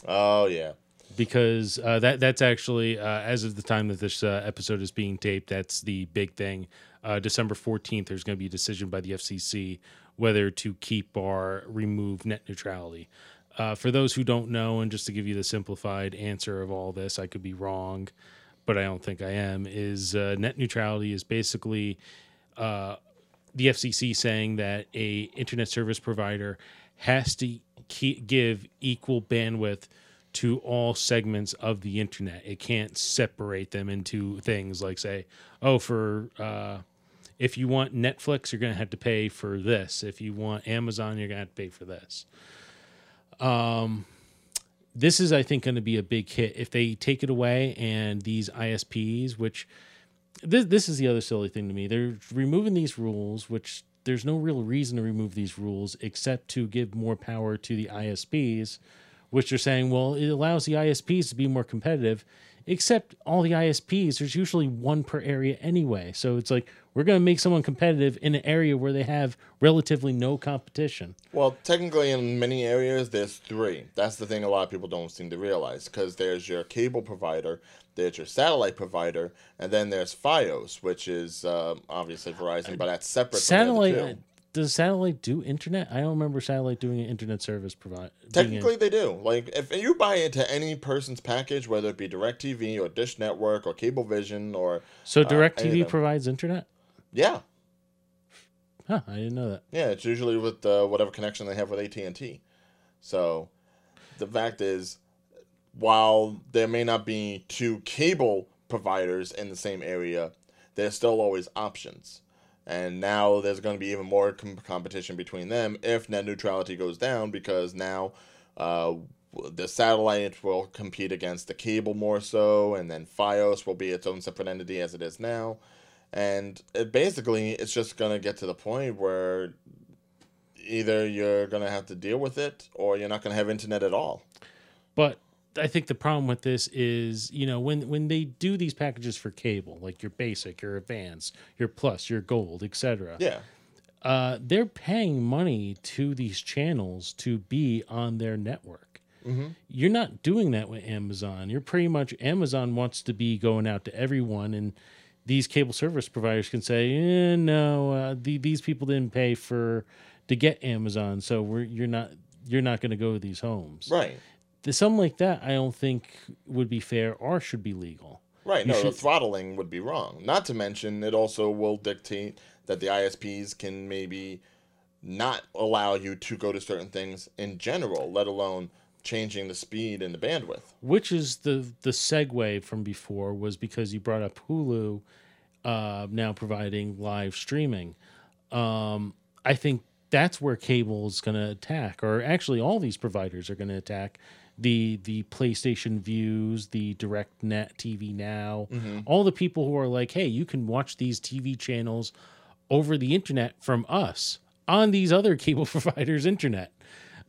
Oh yeah, because uh, that that's actually uh, as of the time that this uh, episode is being taped, that's the big thing. Uh, December fourteenth, there's going to be a decision by the FCC whether to keep or remove net neutrality. Uh, for those who don't know, and just to give you the simplified answer of all this, I could be wrong, but I don't think I am. Is uh, net neutrality is basically uh, the FCC saying that a internet service provider has to give equal bandwidth to all segments of the internet. It can't separate them into things like say, oh, for uh, if you want Netflix, you're going to have to pay for this. If you want Amazon, you're going to have to pay for this. Um, this is, I think, going to be a big hit if they take it away and these ISPs, which this this is the other silly thing to me. They're removing these rules, which there's no real reason to remove these rules except to give more power to the ISPs, which are saying, well, it allows the ISPs to be more competitive. Except all the ISPs, there's usually one per area anyway. So it's like we're going to make someone competitive in an area where they have relatively no competition. Well, technically, in many areas, there's three. That's the thing a lot of people don't seem to realize because there's your cable provider, there's your satellite provider, and then there's FiOS, which is uh, obviously Verizon, but that's separate. Satellite From the other two. does satellite do internet? I don't remember satellite doing an internet service provide. Technically, they do. Like, if you buy into any person's package, whether it be DirecTV or Dish Network or Cablevision or so uh, DirecTV them. provides internet. Yeah, Huh, I didn't know that. Yeah, it's usually with uh, whatever connection they have with AT and T. So, the fact is, while there may not be two cable providers in the same area, there's still always options. And now there's going to be even more com- competition between them if net neutrality goes down because now uh, the satellite will compete against the cable more so, and then FiOS will be its own separate entity as it is now. And it basically, it's just going to get to the point where either you're going to have to deal with it or you're not going to have internet at all. But I think the problem with this is, you know, when when they do these packages for cable, like your basic, your advanced, your plus, your gold, etc. Yeah. Uh, they're paying money to these channels to be on their network. You're not doing that with Amazon. You're pretty much Amazon wants to be going out to everyone, and these cable service providers can say, eh, "No, uh, the, these people didn't pay for to get Amazon, so we're you're not you're not going to go to these homes." Right. Th- Something like that, I don't think would be fair or should be legal. Right. You No, the throttling would be wrong. Not to mention, it also will dictate that the ISPs can maybe not allow you to go to certain things in general, let alone changing the speed and the bandwidth. which is the the segue from before was because you brought up Hulu uh, now providing live streaming. Um, I think that's where cable is going to attack, or actually, all these providers are going to attack the the PlayStation Views, the Direct Net TV Now, all the people who are like, hey, you can watch these TV channels over the internet from us on these other cable providers' internet.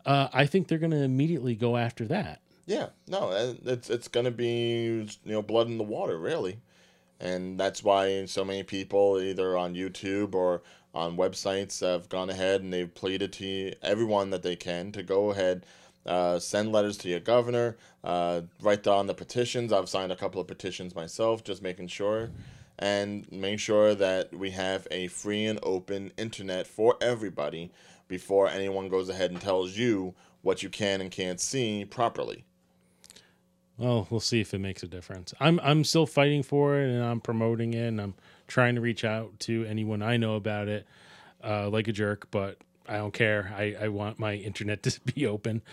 Uh, I think they're going to immediately go after that. Yeah, no, it's it's gonna be you know blood in the water, really, and that's why so many people either on YouTube or on websites have gone ahead and they've pleaded to everyone that they can to go ahead, uh, send letters to your governor, uh, write down the petitions. I've signed a couple of petitions myself, just making sure, and make sure that we have a free and open internet for everybody before anyone goes ahead and tells you what you can and can't see properly. Well, we'll see if it makes a difference. I'm I'm still fighting for it, and I'm promoting it, and I'm trying to reach out to anyone I know about it, uh, like a jerk. But I don't care. I, I want my internet to be open.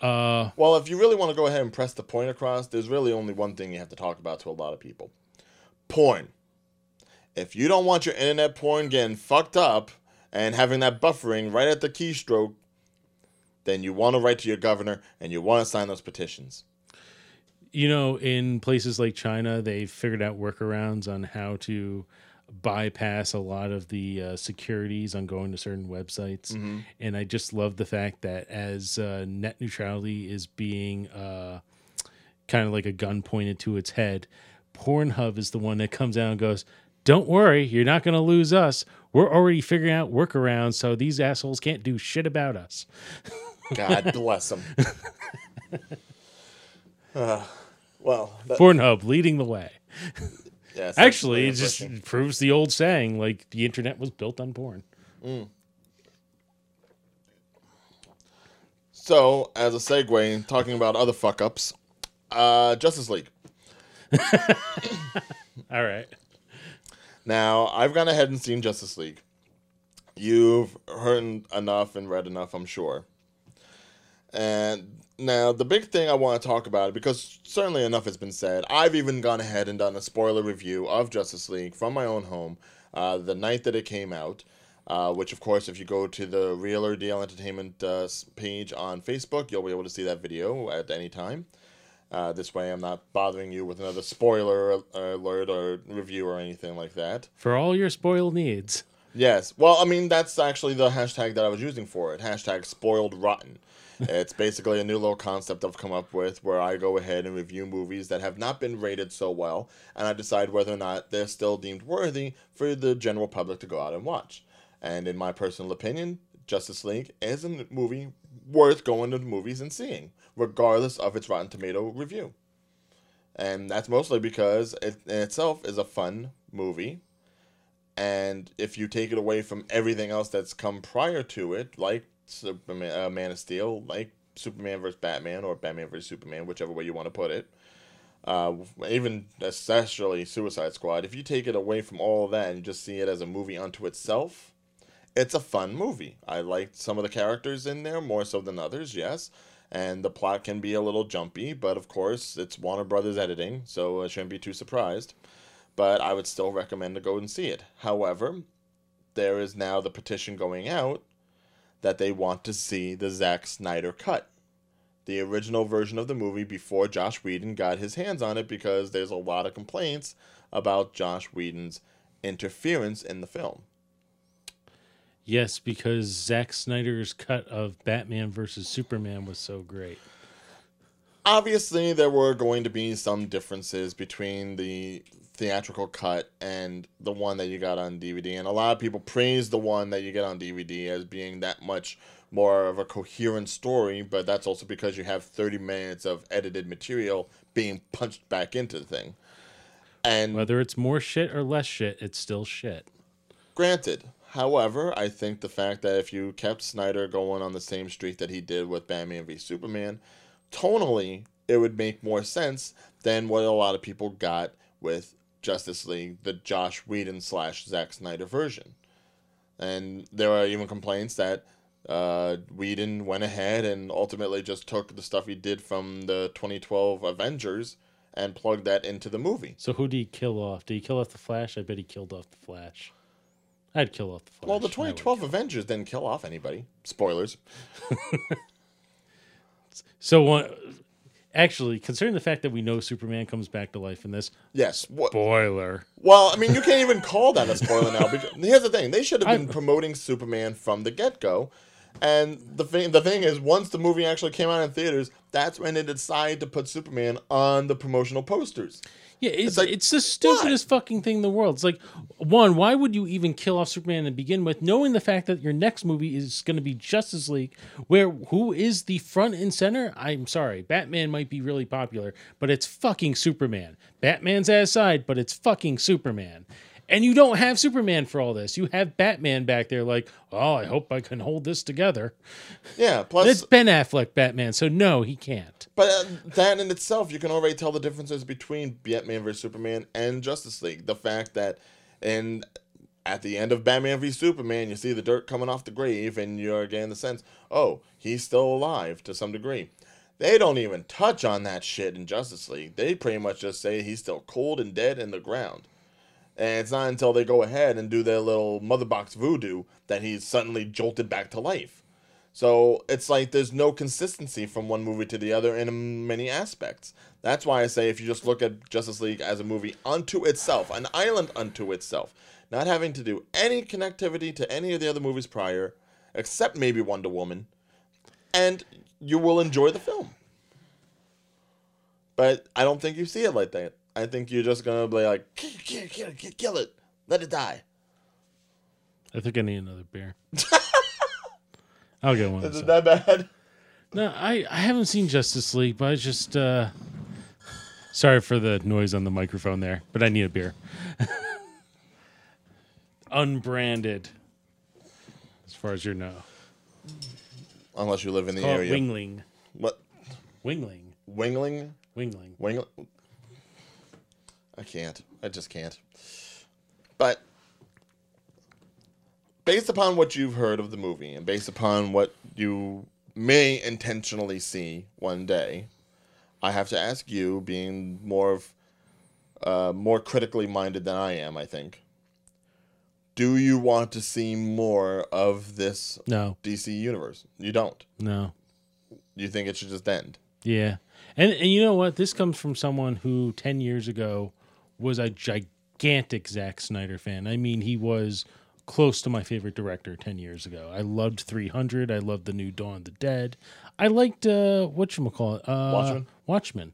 Uh, Well, if you really want to go ahead and press the point across, there's really only one thing you have to talk about to a lot of people porn. If you don't want your internet porn getting fucked up and having that buffering right at the keystroke, then you want to write to your governor and you want to sign those petitions. You know, in places like China, they've figured out workarounds on how to bypass a lot of the uh, securities on going to certain websites. And I just love the fact that as uh, net neutrality is being uh, kind of like a gun pointed to its head, Pornhub is the one that comes out and goes, Don't worry, you're not going to lose us. We're already figuring out workarounds, so these assholes can't do shit about us. God bless them. Uh, well, that, Pornhub leading the way. that's Actually, it just proves the old saying like the internet was built on porn. So, as a segue, talking about other fuck ups, uh, Justice League. All right. Now, I've gone ahead and seen Justice League. You've heard enough and read enough, I'm sure. And now, the big thing I want to talk about, because certainly enough has been said, I've even gone ahead and done a spoiler review of Justice League from my own home uh, the night that it came out. Uh, which, of course, if you go to the Real or Deal Entertainment uh, page on Facebook, you'll be able to see that video at any time. Uh, this way, I'm not bothering you with another spoiler alert or review or anything like that. For all your spoil needs. Yes. Well, I mean, that's actually the hashtag that I was using for it. Hashtag spoiled rotten. It's basically a new little concept I've come up with where I go ahead and review movies that have not been rated so well, and I decide whether or not they're still deemed worthy for the general public to go out and watch. And in my personal opinion, Justice League is a movie worth going to the movies and seeing, regardless of its Rotten Tomato review. And that's mostly because it in itself is a fun movie and if you take it away from everything else that's come prior to it, like Superman, uh, Man of Steel, like Superman versus Batman or Batman versus Superman, whichever way you want to put it, uh, even especially Suicide Squad, if you take it away from all that and just see it as a movie unto itself, it's a fun movie. I liked some of the characters in there more so than others, yes. And the plot can be a little jumpy, but of course, it's Warner Brothers editing, so I shouldn't be too surprised but I would still recommend to go and see it. However, there is now the petition going out that they want to see the Zack Snyder cut. The original version of the movie before Joss Whedon got his hands on it because there's a lot of complaints about Joss Whedon's interference in the film. Yes, because Zack Snyder's cut of Batman versus Superman was so great. obviously there were going to be some differences between the theatrical cut and the one that you got on DVD. And a lot of people praise the one that you get on DVD as being that much more of a coherent story, but that's also because you have 30 minutes of edited material being punched back into the thing. And Whether it's more shit or less shit, it's still shit. Granted, however, I think the fact that if you kept Snyder going on the same streak that he did with Batman v Superman, tonally, it would make more sense than what a lot of people got with Justice League, the Joss Whedon slash Zack Snyder version. And there are even complaints that uh, Whedon went ahead and ultimately just took the stuff he did from the 2012 Avengers and plugged that into the movie. So who did he kill off? Did he kill off the Flash? I bet he killed off the Flash. I'd kill off the Flash. Well, the 2012 Avengers didn't kill off anybody. Spoilers. So one, actually, considering the fact that we know Superman comes back to life in this, Yes. What? spoiler. Well, I mean, you can't even call that a spoiler now. Because here's the thing: they should have been I- promoting Superman from the get go. And the thing, the thing is, once the movie actually came out in theaters, that's when they decided to put Superman on the promotional posters. Yeah, it's, like, it's the stupidest fucking thing in the world. It's like, one, why would you even kill off Superman to begin with, knowing the fact that your next movie is going to be Justice League, where who is the front and center? I'm sorry, Batman might be really popular, but it's fucking Superman. Batman's at his side, but it's fucking Superman. And you don't have Superman for all this. You have Batman back there, like, oh, I hope I can hold this together. Yeah. Plus, It's Ben Affleck Batman, so no, he can't. But uh, that in itself, you can already tell the differences between Batman vs Superman and Justice League. The fact that, in at the end of Batman v Superman, you see the dirt coming off the grave, and you're getting the sense, oh, he's still alive to some degree. They don't even touch on that shit in Justice League. They pretty much just say he's still cold and dead in the ground. And it's not until they go ahead and do their little mother box voodoo that he's suddenly jolted back to life. So it's like there's no consistency from one movie to the other in many aspects. That's why I say if you just look at Justice League as a movie unto itself, an island unto itself, not having to do any connectivity to any of the other movies prior, except maybe Wonder Woman, and you will enjoy the film. But I don't think you see it like that. I think you're just gonna be like, kill, kill, kill, kill, it, let it die. I think I need another beer. I'll get one. Is it that bad? No, I, I haven't seen Justice League, but I just uh sorry for the noise on the microphone there, but I need a beer. Unbranded. As far as you know. Unless you live in the area. Yuengling. What? Yuengling. Yuengling? Yuengling. Wing. I can't. I just can't. But based upon what you've heard of the movie and based upon what you may intentionally see one day, I have to ask you, being more of uh, more critically minded than I am, I think. Do you want to see more of this No. DC universe? You don't. No. You think it should just end? Yeah. And and you know what? This comes from someone who 10 years ago was a gigantic Zack Snyder fan. I mean, he was close to my favorite director 10 years ago. I loved 300. I loved the new Dawn of the Dead. I liked uh whatchamacallit? Uh Watchmen? Watchmen.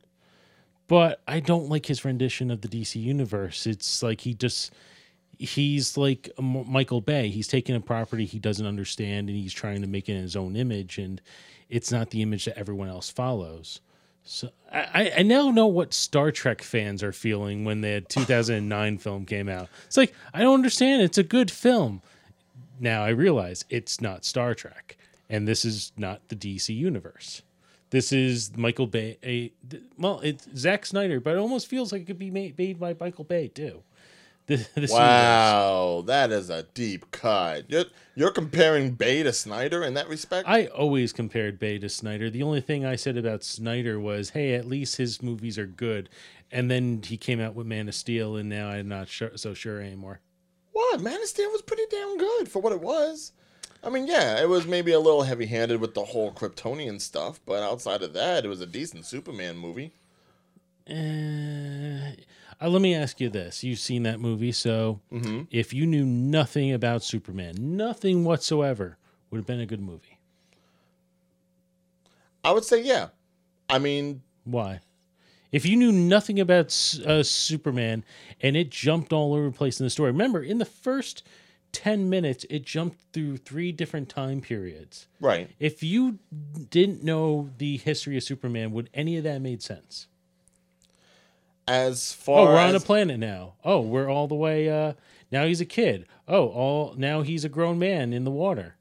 But I don't like his rendition of the DC universe. It's like he just he's like Michael Bay. He's taking a property he doesn't understand and he's trying to make it in his own image, and it's not the image that everyone else follows. So I, I- now know what Star Trek fans are feeling when the 2009 film came out. It's like I don't understand. It's a good film. Now I realize it's not Star Trek, and this is not the DC universe. This is Michael Bay. A, well, it's Zack Snyder, but it almost feels like it could be made, made by Michael Bay too. This, this universe. Wow, that is a deep cut. You're, you're comparing Bay to Snyder in that respect? I always compared Bay to Snyder. The only thing I said about Snyder was, hey, at least his movies are good. And then he came out with Man of Steel, and now I'm not sure, so sure anymore. what? Man of Steel was pretty damn good for what it was. I mean, yeah, it was maybe a little heavy handed with the whole Kryptonian stuff, but outside of that, it was a decent Superman movie. Uh, uh, let me ask you this: You've seen that movie, so Mm-hmm. if you knew nothing about Superman, nothing whatsoever, would have been a good movie. I would say, yeah. I mean, Why? If you knew nothing about uh, Superman and it jumped all over the place in the story, remember in the first 10 minutes, it jumped through three different time periods. Right. If you didn't know the history of Superman, would any of that made sense? As far Oh, we're on a planet now. Oh, we're all the way. Uh, now he's a kid. Oh, all now he's a grown man in the water.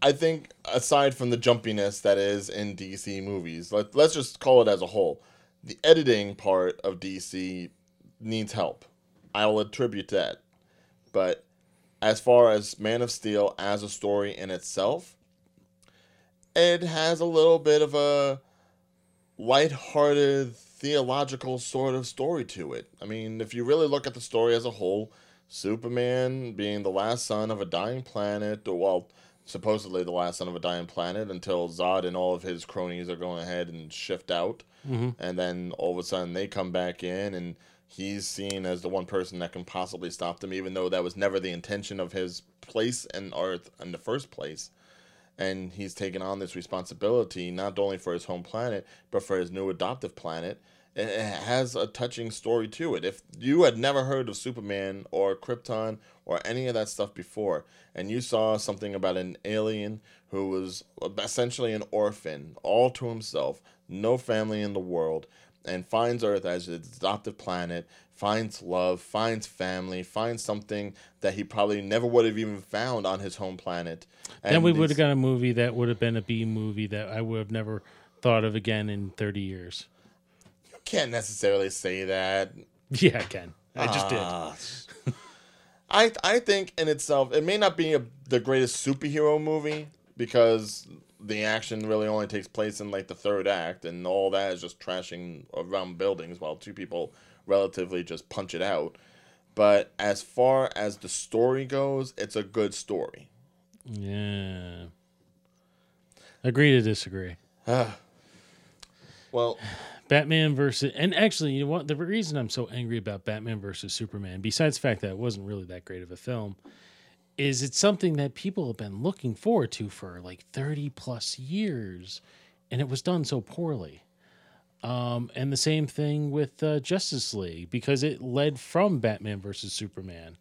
I think aside from the jumpiness that is in DC movies, let, let's just call it as a whole. The editing part of DC needs help. I will attribute that. But as far as Man of Steel as a story in itself, it has a little bit of a lighthearted theological sort of story to it. I mean, if you really look at the story as a whole, Superman being the last son of a dying planet, or well, supposedly the last son of a dying planet until Zod and all of his cronies are going ahead and shift out. Mm-hmm. And then all of a sudden they come back in and he's seen as the one person that can possibly stop them, even though that was never the intention of his place in Earth in the first place. And he's taken on this responsibility not only for his home planet, but for his new adoptive planet. It has a touching story to it. If you had never heard of Superman or Krypton or any of that stuff before, and you saw something about an alien who was essentially an orphan, all to himself, no family in the world, and finds Earth as his adoptive planet, finds love, finds family, finds something that he probably never would have even found on his home planet. then And we would have got a movie that would have been a B movie that I would have never thought of again in 30 years. You can't necessarily say that. Yeah, I can. I just did. Ah. I I think in itself, it may not be a, the greatest superhero movie because the action really only takes place in like the third act, and all that is just trashing around buildings while two people relatively just punch it out. But as far as the story goes, it's a good story. Yeah. Agree to disagree. Well, Batman versus, and actually, you know what? The reason I'm so angry about Batman versus Superman, besides the fact that it wasn't really that great of a film, is it's something that people have been looking forward to for like 30 plus years, and it was done so poorly. Um, and the same thing with uh, Justice League because it led from Batman versus Superman.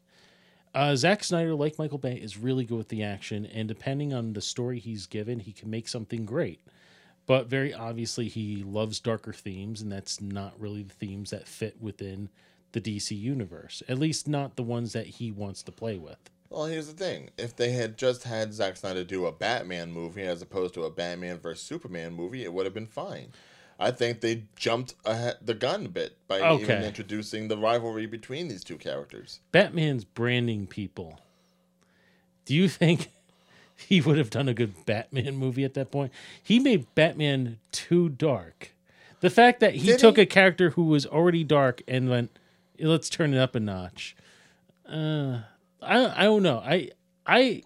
Uh, Zack Snyder, like Michael Bay, is really good with the action, and depending on the story he's given, he can make something great. But very obviously, he loves darker themes, and that's not really the themes that fit within the DC universe. At least, not the ones that he wants to play with. Well, here's the thing. If they had just had Zack Snyder do a Batman movie as opposed to a Batman vs. Superman movie, it would have been fine. I think they jumped ahead, the gun a bit by even introducing the rivalry between these two characters. Batman's branding people. Do you think he would have done a good Batman movie at that point? He made Batman too dark. The fact that he Did took he? a character who was already dark and went, let's turn it up a notch. Uh, I I don't know. I I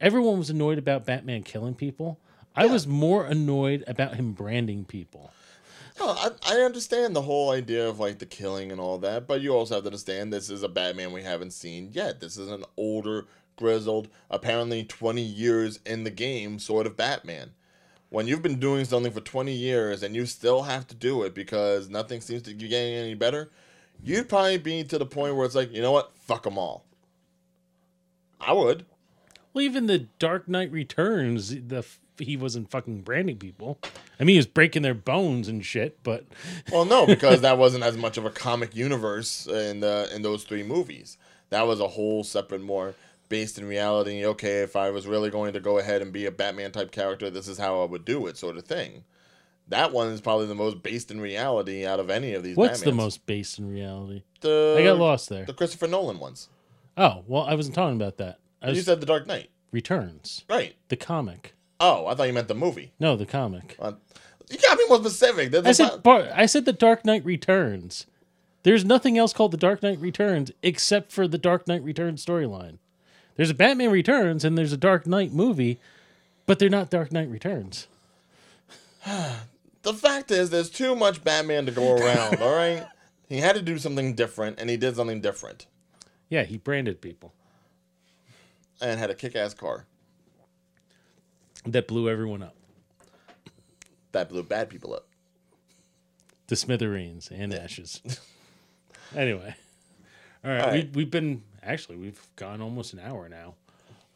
everyone was annoyed about Batman killing people. I was more annoyed about him branding people. No, I, I understand the whole idea of like the killing and all that, but you also have to understand this is a Batman we haven't seen yet. This is an older, grizzled, apparently 20 years in the game sort of Batman. When you've been doing something for 20 years and you still have to do it because nothing seems to be getting any better, you'd probably be to the point where it's like, you know what? Fuck them all. I would. Well, even the Dark Knight Returns, the he wasn't fucking branding people. I mean, he was breaking their bones and shit, but Well, no, because that wasn't as much of a comic universe in the in those three movies. That was a whole separate, more based in reality. Okay, if I was really going to go ahead and be a Batman type character, this is how I would do it, sort of thing. That one is probably the most based in reality out of any of these. what's the most based in reality? The, I got lost there. The Christopher Nolan ones. Oh, well, I wasn't talking about that. I You was said The Dark Knight, Returns, right? the comic. Oh, I thought you meant the movie. No, the comic. Uh, you gotta be more specific. I said bar- I said the Dark Knight Returns. There's nothing else called the Dark Knight Returns except for the Dark Knight Returns storyline. There's a Batman Returns and there's a Dark Knight movie, but they're not Dark Knight Returns. the fact is, there's too much Batman to go around. all right, he had to do something different, and he did something different, Yeah, he branded people. and had a kick-ass car. That blew everyone up. that blew bad people up. The smithereens and ashes. anyway, all right, All We we've been actually we've gone almost an hour now.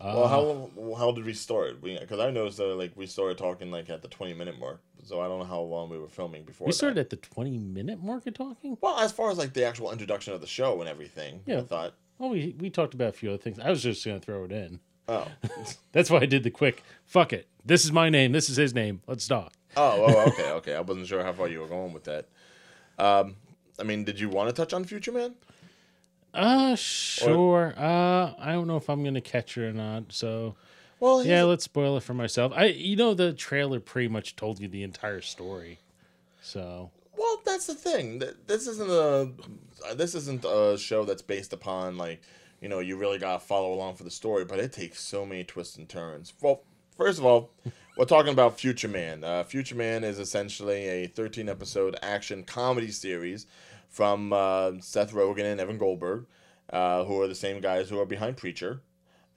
well, how uh, how did we start? Because I noticed that like we started talking like at the twenty minute mark, so I don't know how long we were filming before. We that. started at the twenty minute mark of talking. Well, as far as like the actual introduction of the show and everything, yeah. I thought, Well, we we talked about a few other things. I was just gonna throw it in. oh, That's why I did the quick. Fuck it. This is my name. This is his name. Let's talk. oh, oh, okay, okay. I wasn't sure how far you were going with that. Um, I mean, did you want to touch on Future Man? Uh, sure. Uh, I don't know if I'm gonna catch it or not. So Well, yeah, let's spoil it for myself. I, you know, the trailer pretty much told you the entire story. So That's the thing. This isn't a this isn't a show that's based upon like you know you really gotta follow along for the story, but it takes so many twists and turns. Well, first of all, we're talking about Future Man. Uh, Future Man is essentially a 13 episode action comedy series from uh, Seth Rogen and Evan Goldberg, uh, who are the same guys who are behind Preacher.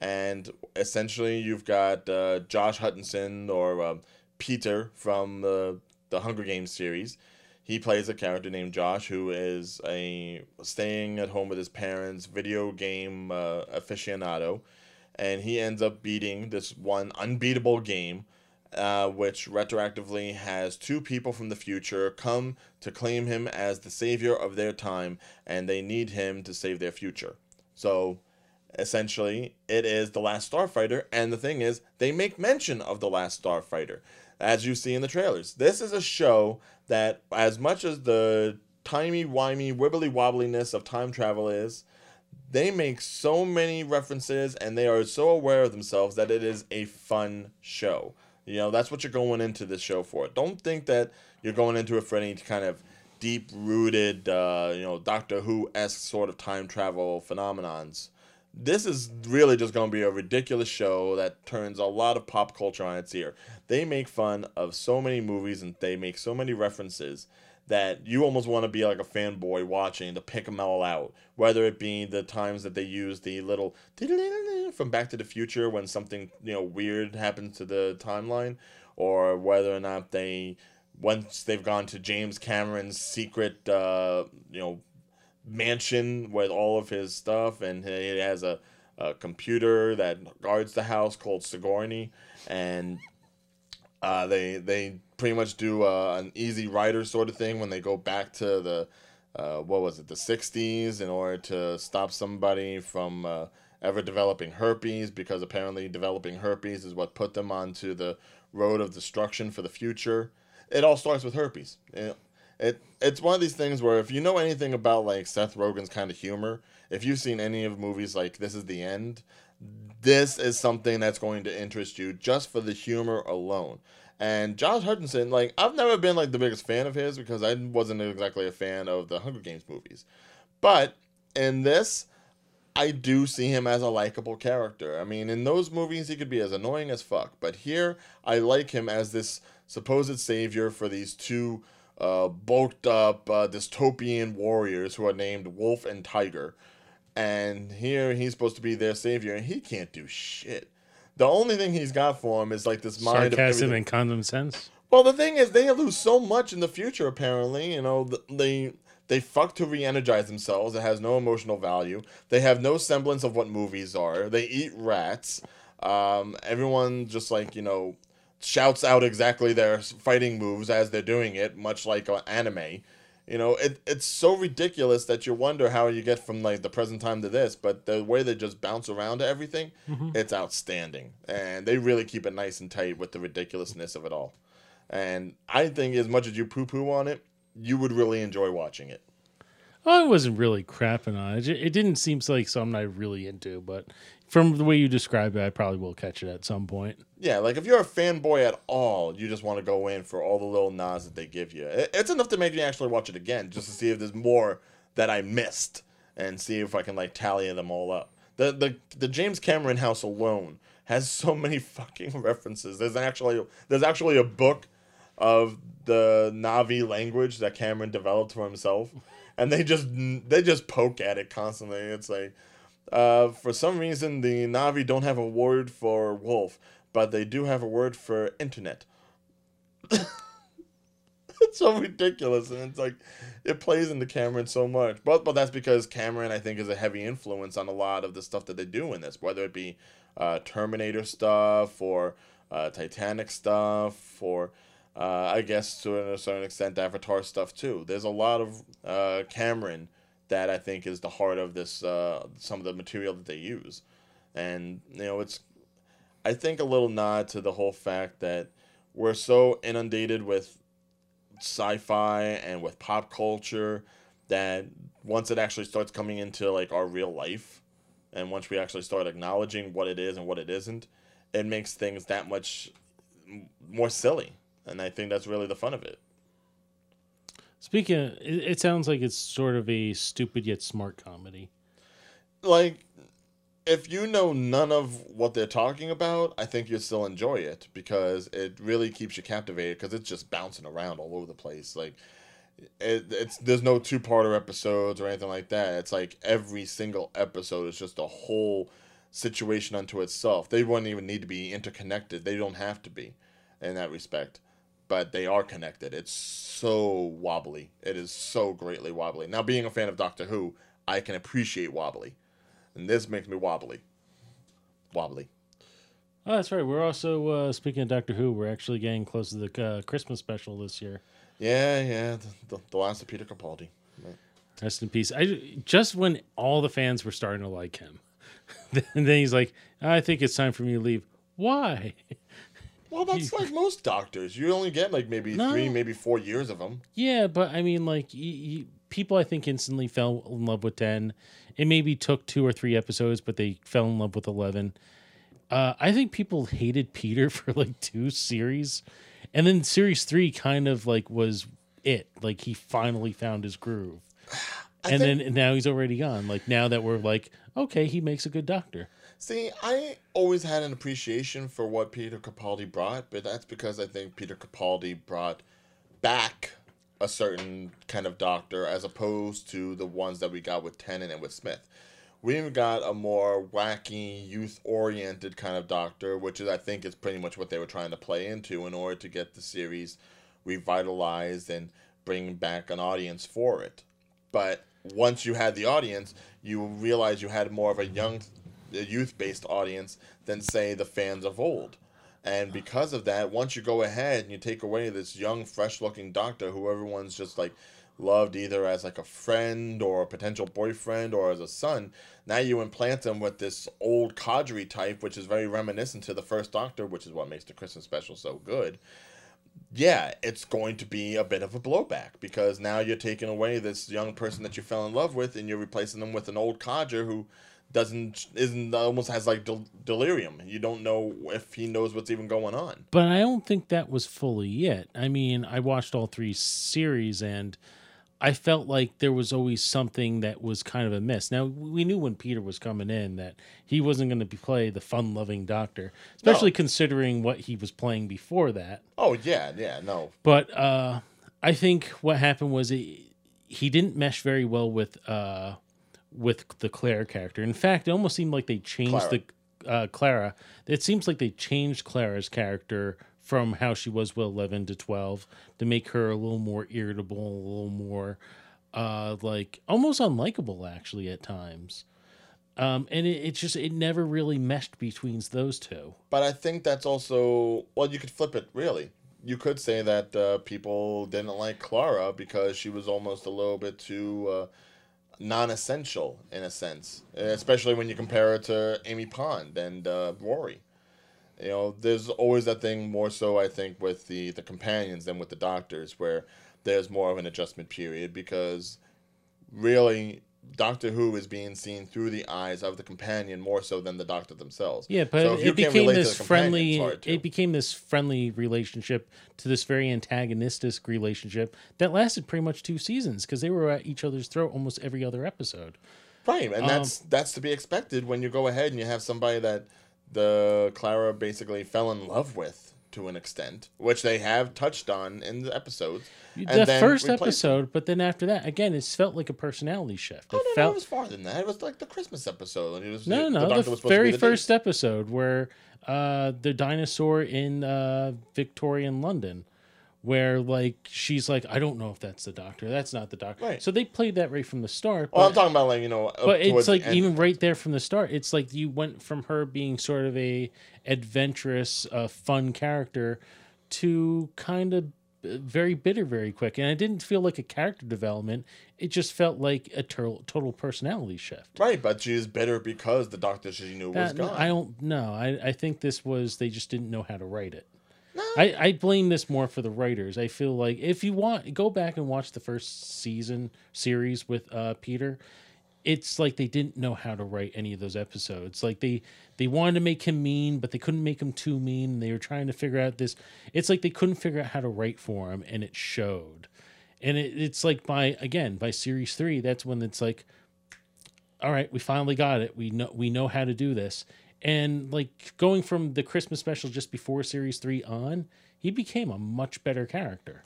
And essentially, you've got uh, Josh Hutcherson or uh, Peter from the the Hunger Games series. He plays a character named Josh who is a staying at home with his parents, video game uh, aficionado, and he ends up beating this one unbeatable game, uh, which retroactively has two people from the future come to claim him as the savior of their time, and they need him to save their future. So essentially it is the last starfighter and the thing is they make mention of the last starfighter as you see in the trailers. This is a show that as much as the timey-wimey wibbly wobbliness of time travel is they make so many references and they are so aware of themselves that it is a fun show. You know that's what you're going into this show for. Don't think that you're going into it for any kind of deep rooted uh, you know doctor who-esque sort of time travel phenomenons this is really just going to be a ridiculous show that turns a lot of pop culture on its ear. They make fun of so many movies and they make so many references that you almost want to be like a fanboy watching to pick them all out. Whether it be the times that they use the little from Back to the Future when something you know weird happens to the timeline, or whether or not they once they've gone to James Cameron's secret uh, you know mansion with all of his stuff, and he has a, a computer that guards the house called Sigourney, and uh, they they pretty much do uh, an easy rider sort of thing when they go back to the uh, what was it the 60s in order to stop somebody from uh, ever developing herpes because apparently developing herpes is what put them onto the road of destruction for the future. It all starts with herpes. It, it it's one of these things where if you know anything about like Seth Rogen's kind of humor if you've seen any of movies like This Is the End this is something that's going to interest you just for the humor alone. And Josh Hutcherson, like I've never been like the biggest fan of his because I wasn't exactly a fan of the Hunger Games movies. But in this, I do see him as a likable character. I mean, in those movies he could be as annoying as fuck, but here I like him as this supposed savior for these two uh, bulked up uh, dystopian warriors who are named Wolf and Tiger and here he's supposed to be their savior, and he can't do shit. The only thing he's got for him is like this mind sarcasm and common sense. Well, the thing is, they lose so much in the future. Apparently, you know, they they fuck to re-energize themselves. It has no emotional value. They have no semblance of what movies are. They eat rats. Um, everyone just like you know shouts out exactly their fighting moves as they're doing it, much like uh, anime. You know, it it's so ridiculous that you wonder how you get from like the present time to this, but the way they just bounce around to everything, it's outstanding. And they really keep it nice and tight with the ridiculousness of it all. And I think as much as you poo poo on it, you would really enjoy watching it. I wasn't really crapping on it. It- It didn't seem like something I really into, but from the way you describe it, I probably will catch it at some point. Yeah, like if you're a fanboy at all, you just want to go in for all the little nods that they give you. It's enough to make me actually watch it again, just to see if there's more that I missed, and see if I can like tally them all up. The the the James Cameron house alone has so many fucking references. There's actually there's actually a book of the Navi language that Cameron developed for himself, and they just they just poke at it constantly. It's like. Uh, for some reason, the Navi don't have a word for wolf, but they do have a word for internet. it's so ridiculous, and it's like it plays into Cameron so much. But but that's because Cameron, I think, is a heavy influence on a lot of the stuff that they do in this, whether it be uh, Terminator stuff or uh, Titanic stuff or. Uh, I guess to a certain extent, Avatar stuff too. There's a lot of uh, Cameron that I think is the heart of this. Uh, some of the material that they use, and you know, it's I think a little nod to the whole fact that we're so inundated with sci-fi and with pop culture that once it actually starts coming into like our real life and once we actually start acknowledging what it is and what it isn't it makes things that much more silly and i think that's really the fun of it Speaking, of, it, it sounds like it's sort of a stupid yet smart comedy. like if you know none of what they're talking about, I think you'll still enjoy it because it really keeps you captivated because it's just bouncing around all over the place. Like it, it's there's no two parter episodes or anything like that. It's like every single episode is just a whole situation unto itself. They wouldn't even need to be interconnected. They don't have to be in that respect. But they are connected. It's so wobbly. It is so greatly wobbly. Now being a fan of Doctor Who, I can appreciate wobbly and this makes me wobbly. Wobbly. Oh, that's right. We're also uh, speaking of Doctor Who. We're actually getting close to the uh, Christmas special this year. Yeah, yeah. The, the, the last of Peter Capaldi. Rest in peace. I just when all the fans were starting to like him, and then he's like, "I think it's time for me to leave." Why? Well, that's like most doctors. You only get like maybe No. three, maybe four years of them. Yeah, but I mean, like, people I think instantly fell in love with ten. It maybe took two or three episodes, but they fell in love with eleven. Uh, I think people hated Peter for like two series, and then series three kind of like was it. Like he finally found his groove, I and think- then now he's already gone. Like now that we're like, okay, he makes a good doctor. See, I always had an appreciation for what Peter Capaldi brought, but that's because I think Peter Capaldi brought back a certain kind of doctor as opposed to the ones that we got with Tennant and with Smith. We've got a more wacky, youth oriented kind of doctor, which is I think is pretty much what they were trying to play into in order to get the series revitalized and bring back an audience for it. But once you had the audience, you realize you had more of a young, youth based audience than, say, the fans of old. And because of that, once you go ahead and you take away this young, fresh looking doctor who everyone's just like loved either as like a friend or a potential boyfriend or as a son, now you implant them with this old cadre type, which is very reminiscent to the first doctor, which is what makes the Christmas special so good yeah, it's going to be a bit of a blowback because now you're taking away this young person that you fell in love with and you're replacing them with an old codger who doesn't isn't almost has like del- delirium. You don't know if he knows what's even going on. But I don't think that was fully it. I mean, I watched all three series and I felt like there was always something that was kind of a miss. Now, we knew when Peter was coming in that he wasn't going to be play the fun loving doctor, especially No. considering what he was playing before that. Oh yeah, yeah, no. But uh, I think what happened was he, he didn't mesh very well with uh, with the Claire character. In fact, it almost seemed like they changed Clara. the uh, Clara. It seems like they changed Clara's character from how she was with eleven to twelve to make her a little more irritable, a little more uh, like almost unlikable actually at times. Um, and it, it just it never really meshed between those two. But I think that's also well, you could flip it really. You could say that uh, people didn't like Clara because she was almost a little bit too uh, non-essential in a sense, especially when you compare it to Amy Pond and uh, Rory. You know, there's always that thing more so I think with the the companions than with the doctors, where there's more of an adjustment period because really Doctor Who is being seen through the eyes of the companion more so than the doctor themselves. Yeah, but So it became this friendly. it's hard to. It became this friendly relationship to this very antagonistic relationship that lasted pretty much two seasons because they were at each other's throat almost every other episode. Right, and Um, that's that's to be expected when you go ahead and you have somebody that the Clara basically fell in love with to an extent, which they have touched on in the episodes. The first episode, but then after that, again, it felt like a personality shift. It Oh, no, no, felt it was farther than that. It was like the Christmas episode. And it was, no, the no, doctor the, was very the first episode where uh, the dinosaur in uh, Victorian London, where like she's like, I don't know if that's the doctor. That's not the doctor. Right. So they played that right from the start. Well, I'm talking about like you know, but it's like even right there from the start it's like you went from her being sort of a adventurous uh, fun character to kind of very bitter very quick and it didn't feel like a character development it just felt like a total, total personality shift right, but she she's bitter because the doctor she knew was gone. i don't know I, I think this was they just didn't know how to write it I, I blame this more for the writers. I feel like if you want, go back and watch the first season series with uh, Peter. It's like they didn't know how to write any of those episodes. Like they they wanted to make him mean, but they couldn't make him too mean. They were trying to figure out this. It's like they couldn't figure out how to write for him, and it showed. And it, it's like by again by series three, that's when it's like, all right, we finally got it. We know we know how to do this. And like going from the Christmas special just before series three on, he became a much better character.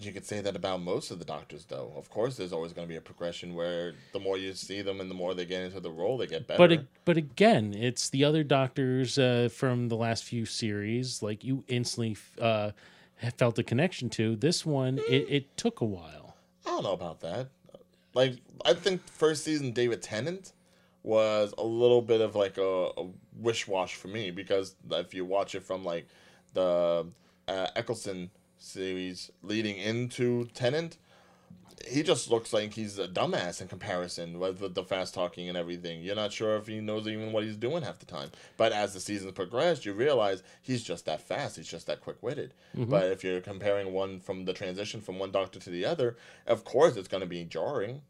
You could say that about most of the doctors, though. Of course, there's always going to be a progression where the more you see them and the more they get into the role, they get better. But but again, it's the other doctors uh, from the last few series. Like you instantly uh, felt a connection to. This one, it, it took a while. I don't know about that. Like, I think first season David Tennant was a little bit of like a, a wish wash for me because if you watch it from like the uh, Eccleston series leading into Tennant, he just looks like he's a dumbass in comparison with the, the fast talking and everything. You're not sure if he knows even what he's doing half the time. But as the seasons progressed, you realize he's just that fast. He's just that quick witted. But if you're comparing one from the transition from one doctor to the other, of course it's going to be jarring.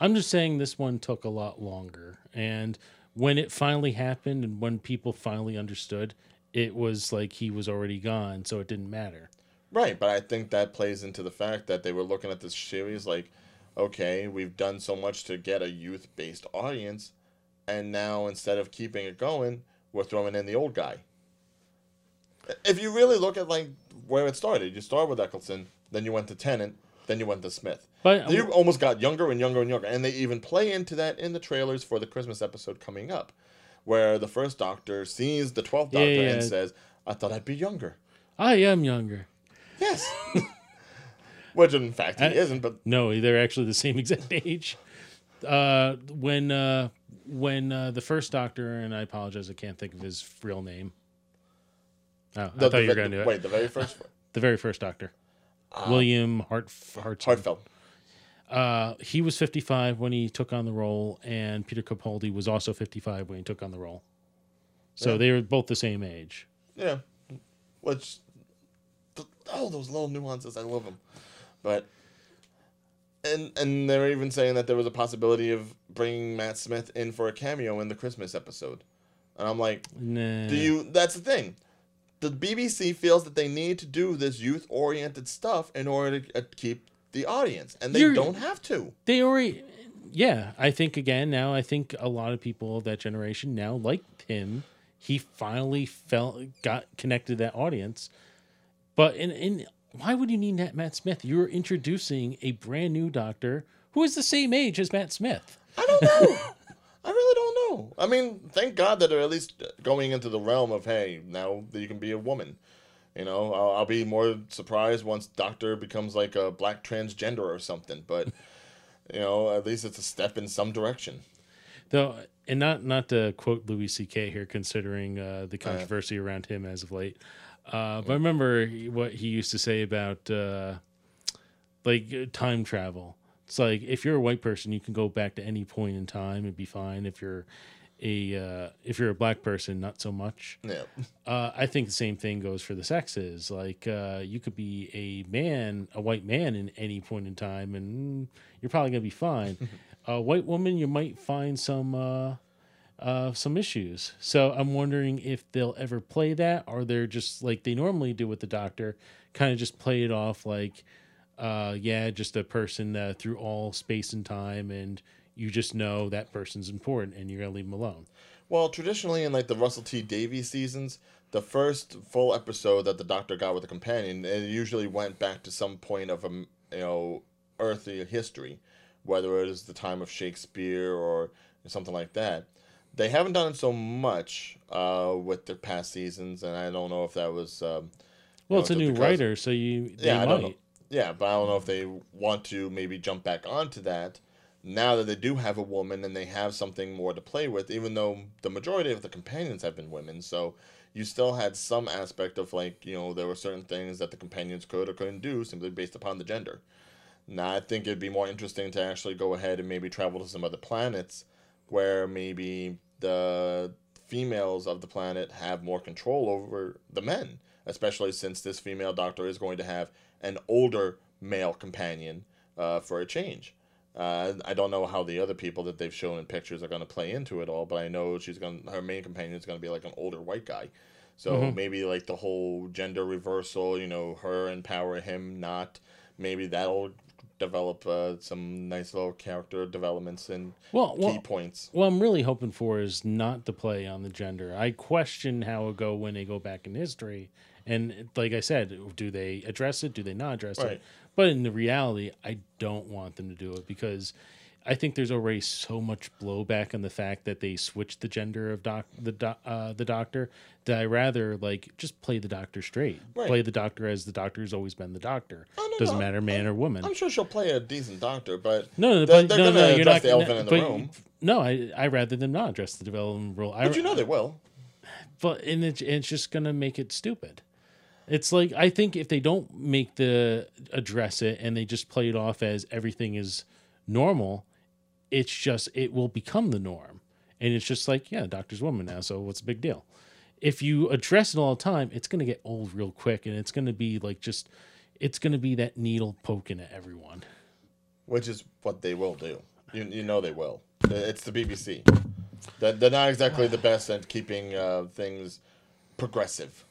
I'm just saying this one took a lot longer. And when it finally happened and when people finally understood, it was like he was already gone, so it didn't matter. Right, but I think that plays into the fact that they were looking at this series like, okay, we've done so much to get a youth based audience, and now instead of keeping it going, we're throwing in the old guy. If you really look at like where it started, you start with Eccleston, then you went to Tennant, then you went to Smith. But you almost got younger and younger and younger, and they even play into that in the trailers for the Christmas episode coming up, where the first Doctor sees the twelfth Doctor Yeah, yeah, and says, "I thought I'd be younger." I am younger. Yes. Which in fact he I- isn't, but No, they're actually the same exact age. Uh, when uh, when uh, the first doctor, and I apologize, I can't think of his real name. Oh, I the, thought the, you were going to do it. wait, the very first one. The very first doctor, William Hart Hart. Heartfelt. Uh, he was 55 when he took on the role, and Peter Capaldi was also 55 when he took on the role. So Yeah. they were both the same age. Yeah. Which th- oh those little nuances, I love them. But and and they're even saying that there was a possibility of bringing Matt Smith in for a cameo in the Christmas episode. And I'm like, Nah. do you that's the thing. The BBC feels that they need to do this youth-oriented stuff in order to uh, keep the audience, and they You're- don't have to. They already, yeah. I think again now. I think a lot of people of that generation now liked him. He finally felt got connected to that audience. But in in why would you need that Matt Smith? You're introducing a brand new doctor who is the same age as Matt Smith. I don't know. I really don't know. I mean, thank God that they're at least going into the realm of hey, now that you can be a woman. You know, I'll, I'll be more surprised once Doctor becomes like a black transgender or something. But you know, at least it's a step in some direction. Though, and not not to quote Louis C.K. here, considering uh, the controversy around him as of late. Uh, but I remember what he used to say about uh, like uh, time travel. It's like if you're a white person, you can go back to any point in time and be fine. If you're a uh, if you're a black person, not so much. Yeah, Uh, I think the same thing goes for the sexes. Like uh, you could be a man, a white man, in any point in time, and you're probably gonna be fine. a white woman, you might find some uh, uh, some issues. So I'm wondering if they'll ever play that, or they're just like they normally do with the doctor, kind of just play it off like, uh, yeah, just a person uh, through all space and time, and you just know that person's important, and you're gonna leave them alone. Well, traditionally in like the Russell T Davies seasons, the first full episode that the Doctor got with a companion, it usually went back to some point of a you know earthly history, whether it is the time of Shakespeare or something like that. They haven't done it so much uh, with their past seasons, and I don't know if that was um, Well, know, it's a new because- writer, so you they Yeah, I don't know. Yeah, but I don't know if they want to maybe jump back onto that now that they do have a woman and they have something more to play with. Even though the majority of the companions have been women, so you still had some aspect of like you know there were certain things that the companions could or couldn't do simply based upon the gender. Now I think it'd be more interesting to actually go ahead and maybe travel to some other planets where maybe the females of the planet have more control over the men, especially since this female doctor is going to have an older male companion uh, for a change. Uh, I don't know how the other people that they've shown in pictures are going to play into it all, but I know she's going. Her main companion is going to be like an older white guy, so maybe like the whole gender reversal. You know, her empower him, not. Maybe that'll develop uh, some nice little character developments and Well, key well, points. what I'm really hoping for is not to play on the gender. I question how it go when they go back in history, and like I said, do they address it? Do they not address Right. it? But in the reality, I don't want them to do it because I think there's already so much blowback on the fact that they switched the gender of doc the doc, uh, the doctor that I rather like just play the doctor straight. Right. Play the doctor as the doctor has always been the doctor. Oh, no, Doesn't no, matter man or woman. I'm sure she'll play a decent doctor, but No, no, they're, but they're no, no, you're not the elephant in the room. No, I I rather them not address the development role. I, But you know they will. but and it's, it's just gonna make it stupid. It's like I think if they don't make the address it and they just play it off as everything is normal, it's just it will become the norm, and it's just like yeah, doctor's woman now, so what's the big deal? If you address it all the time, it's gonna get old real quick, and it's gonna be like just it's gonna be that needle poking at everyone. which is what they will do. You, you know they will. It's the BBC. They're, they're not exactly the best at keeping uh, things progressive.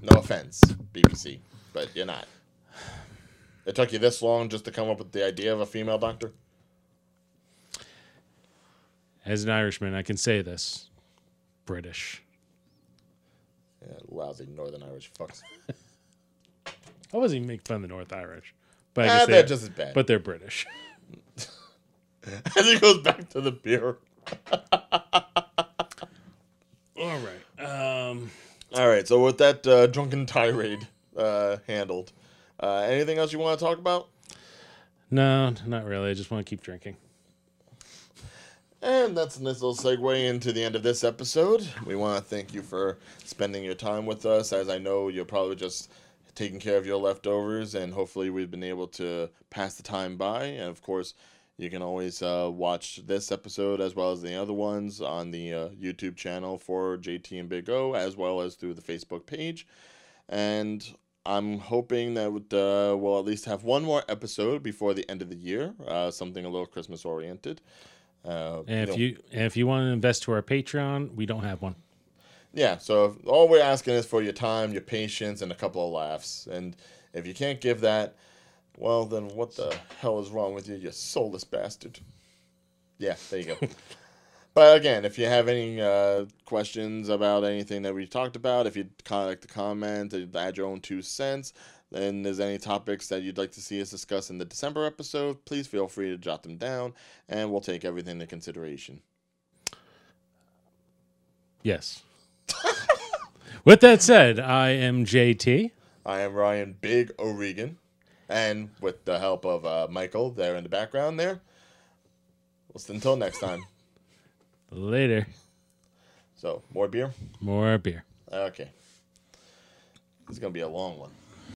No offense, BBC, but you're not. It took you this long just to come up with the idea of a female doctor? As an Irishman, I can say this: British. Yeah, lousy Northern Irish fucks. I wasn't even making fun of the North Irish, but Ah, they're they're just as bad. but they're British. As it goes back to the beer. All right. Um, All right, so with that uh, drunken tirade uh, handled, uh, anything else you want to talk about? no, not really. I just want to keep drinking. And that's a nice little segue into the end of this episode. We want to thank you for spending your time with us, as I know you're probably just taking care of your leftovers, and hopefully we've been able to pass the time by. And of course, you can always uh, watch this episode as well as the other ones on the uh, YouTube channel for JT and Big O, as well as through the Facebook page. And I'm hoping that uh, we'll at least have one more episode before the end of the year, uh, something a little Christmas oriented. Uh, And know, if you and if you want to invest to our Patreon, we don't have one. Yeah, so if, all we're asking is for your time, your patience, and a couple of laughs. And if you can't give that, well, then what the hell is wrong with you, you soulless bastard? Yeah, there you go. but again, if you have any uh, questions about anything that we talked about, if you'd like to comment, uh, add your own two cents, then there's any topics that you'd like to see us discuss in the December episode, please feel free to jot them down, and we'll take everything into consideration. Yes. With that said, I am JT. I am Ryan Big O'Regan, and with the help of uh, Michael there in the background there. Well, until next time. Later. So, more beer? More beer. Okay. It's going to be a long one.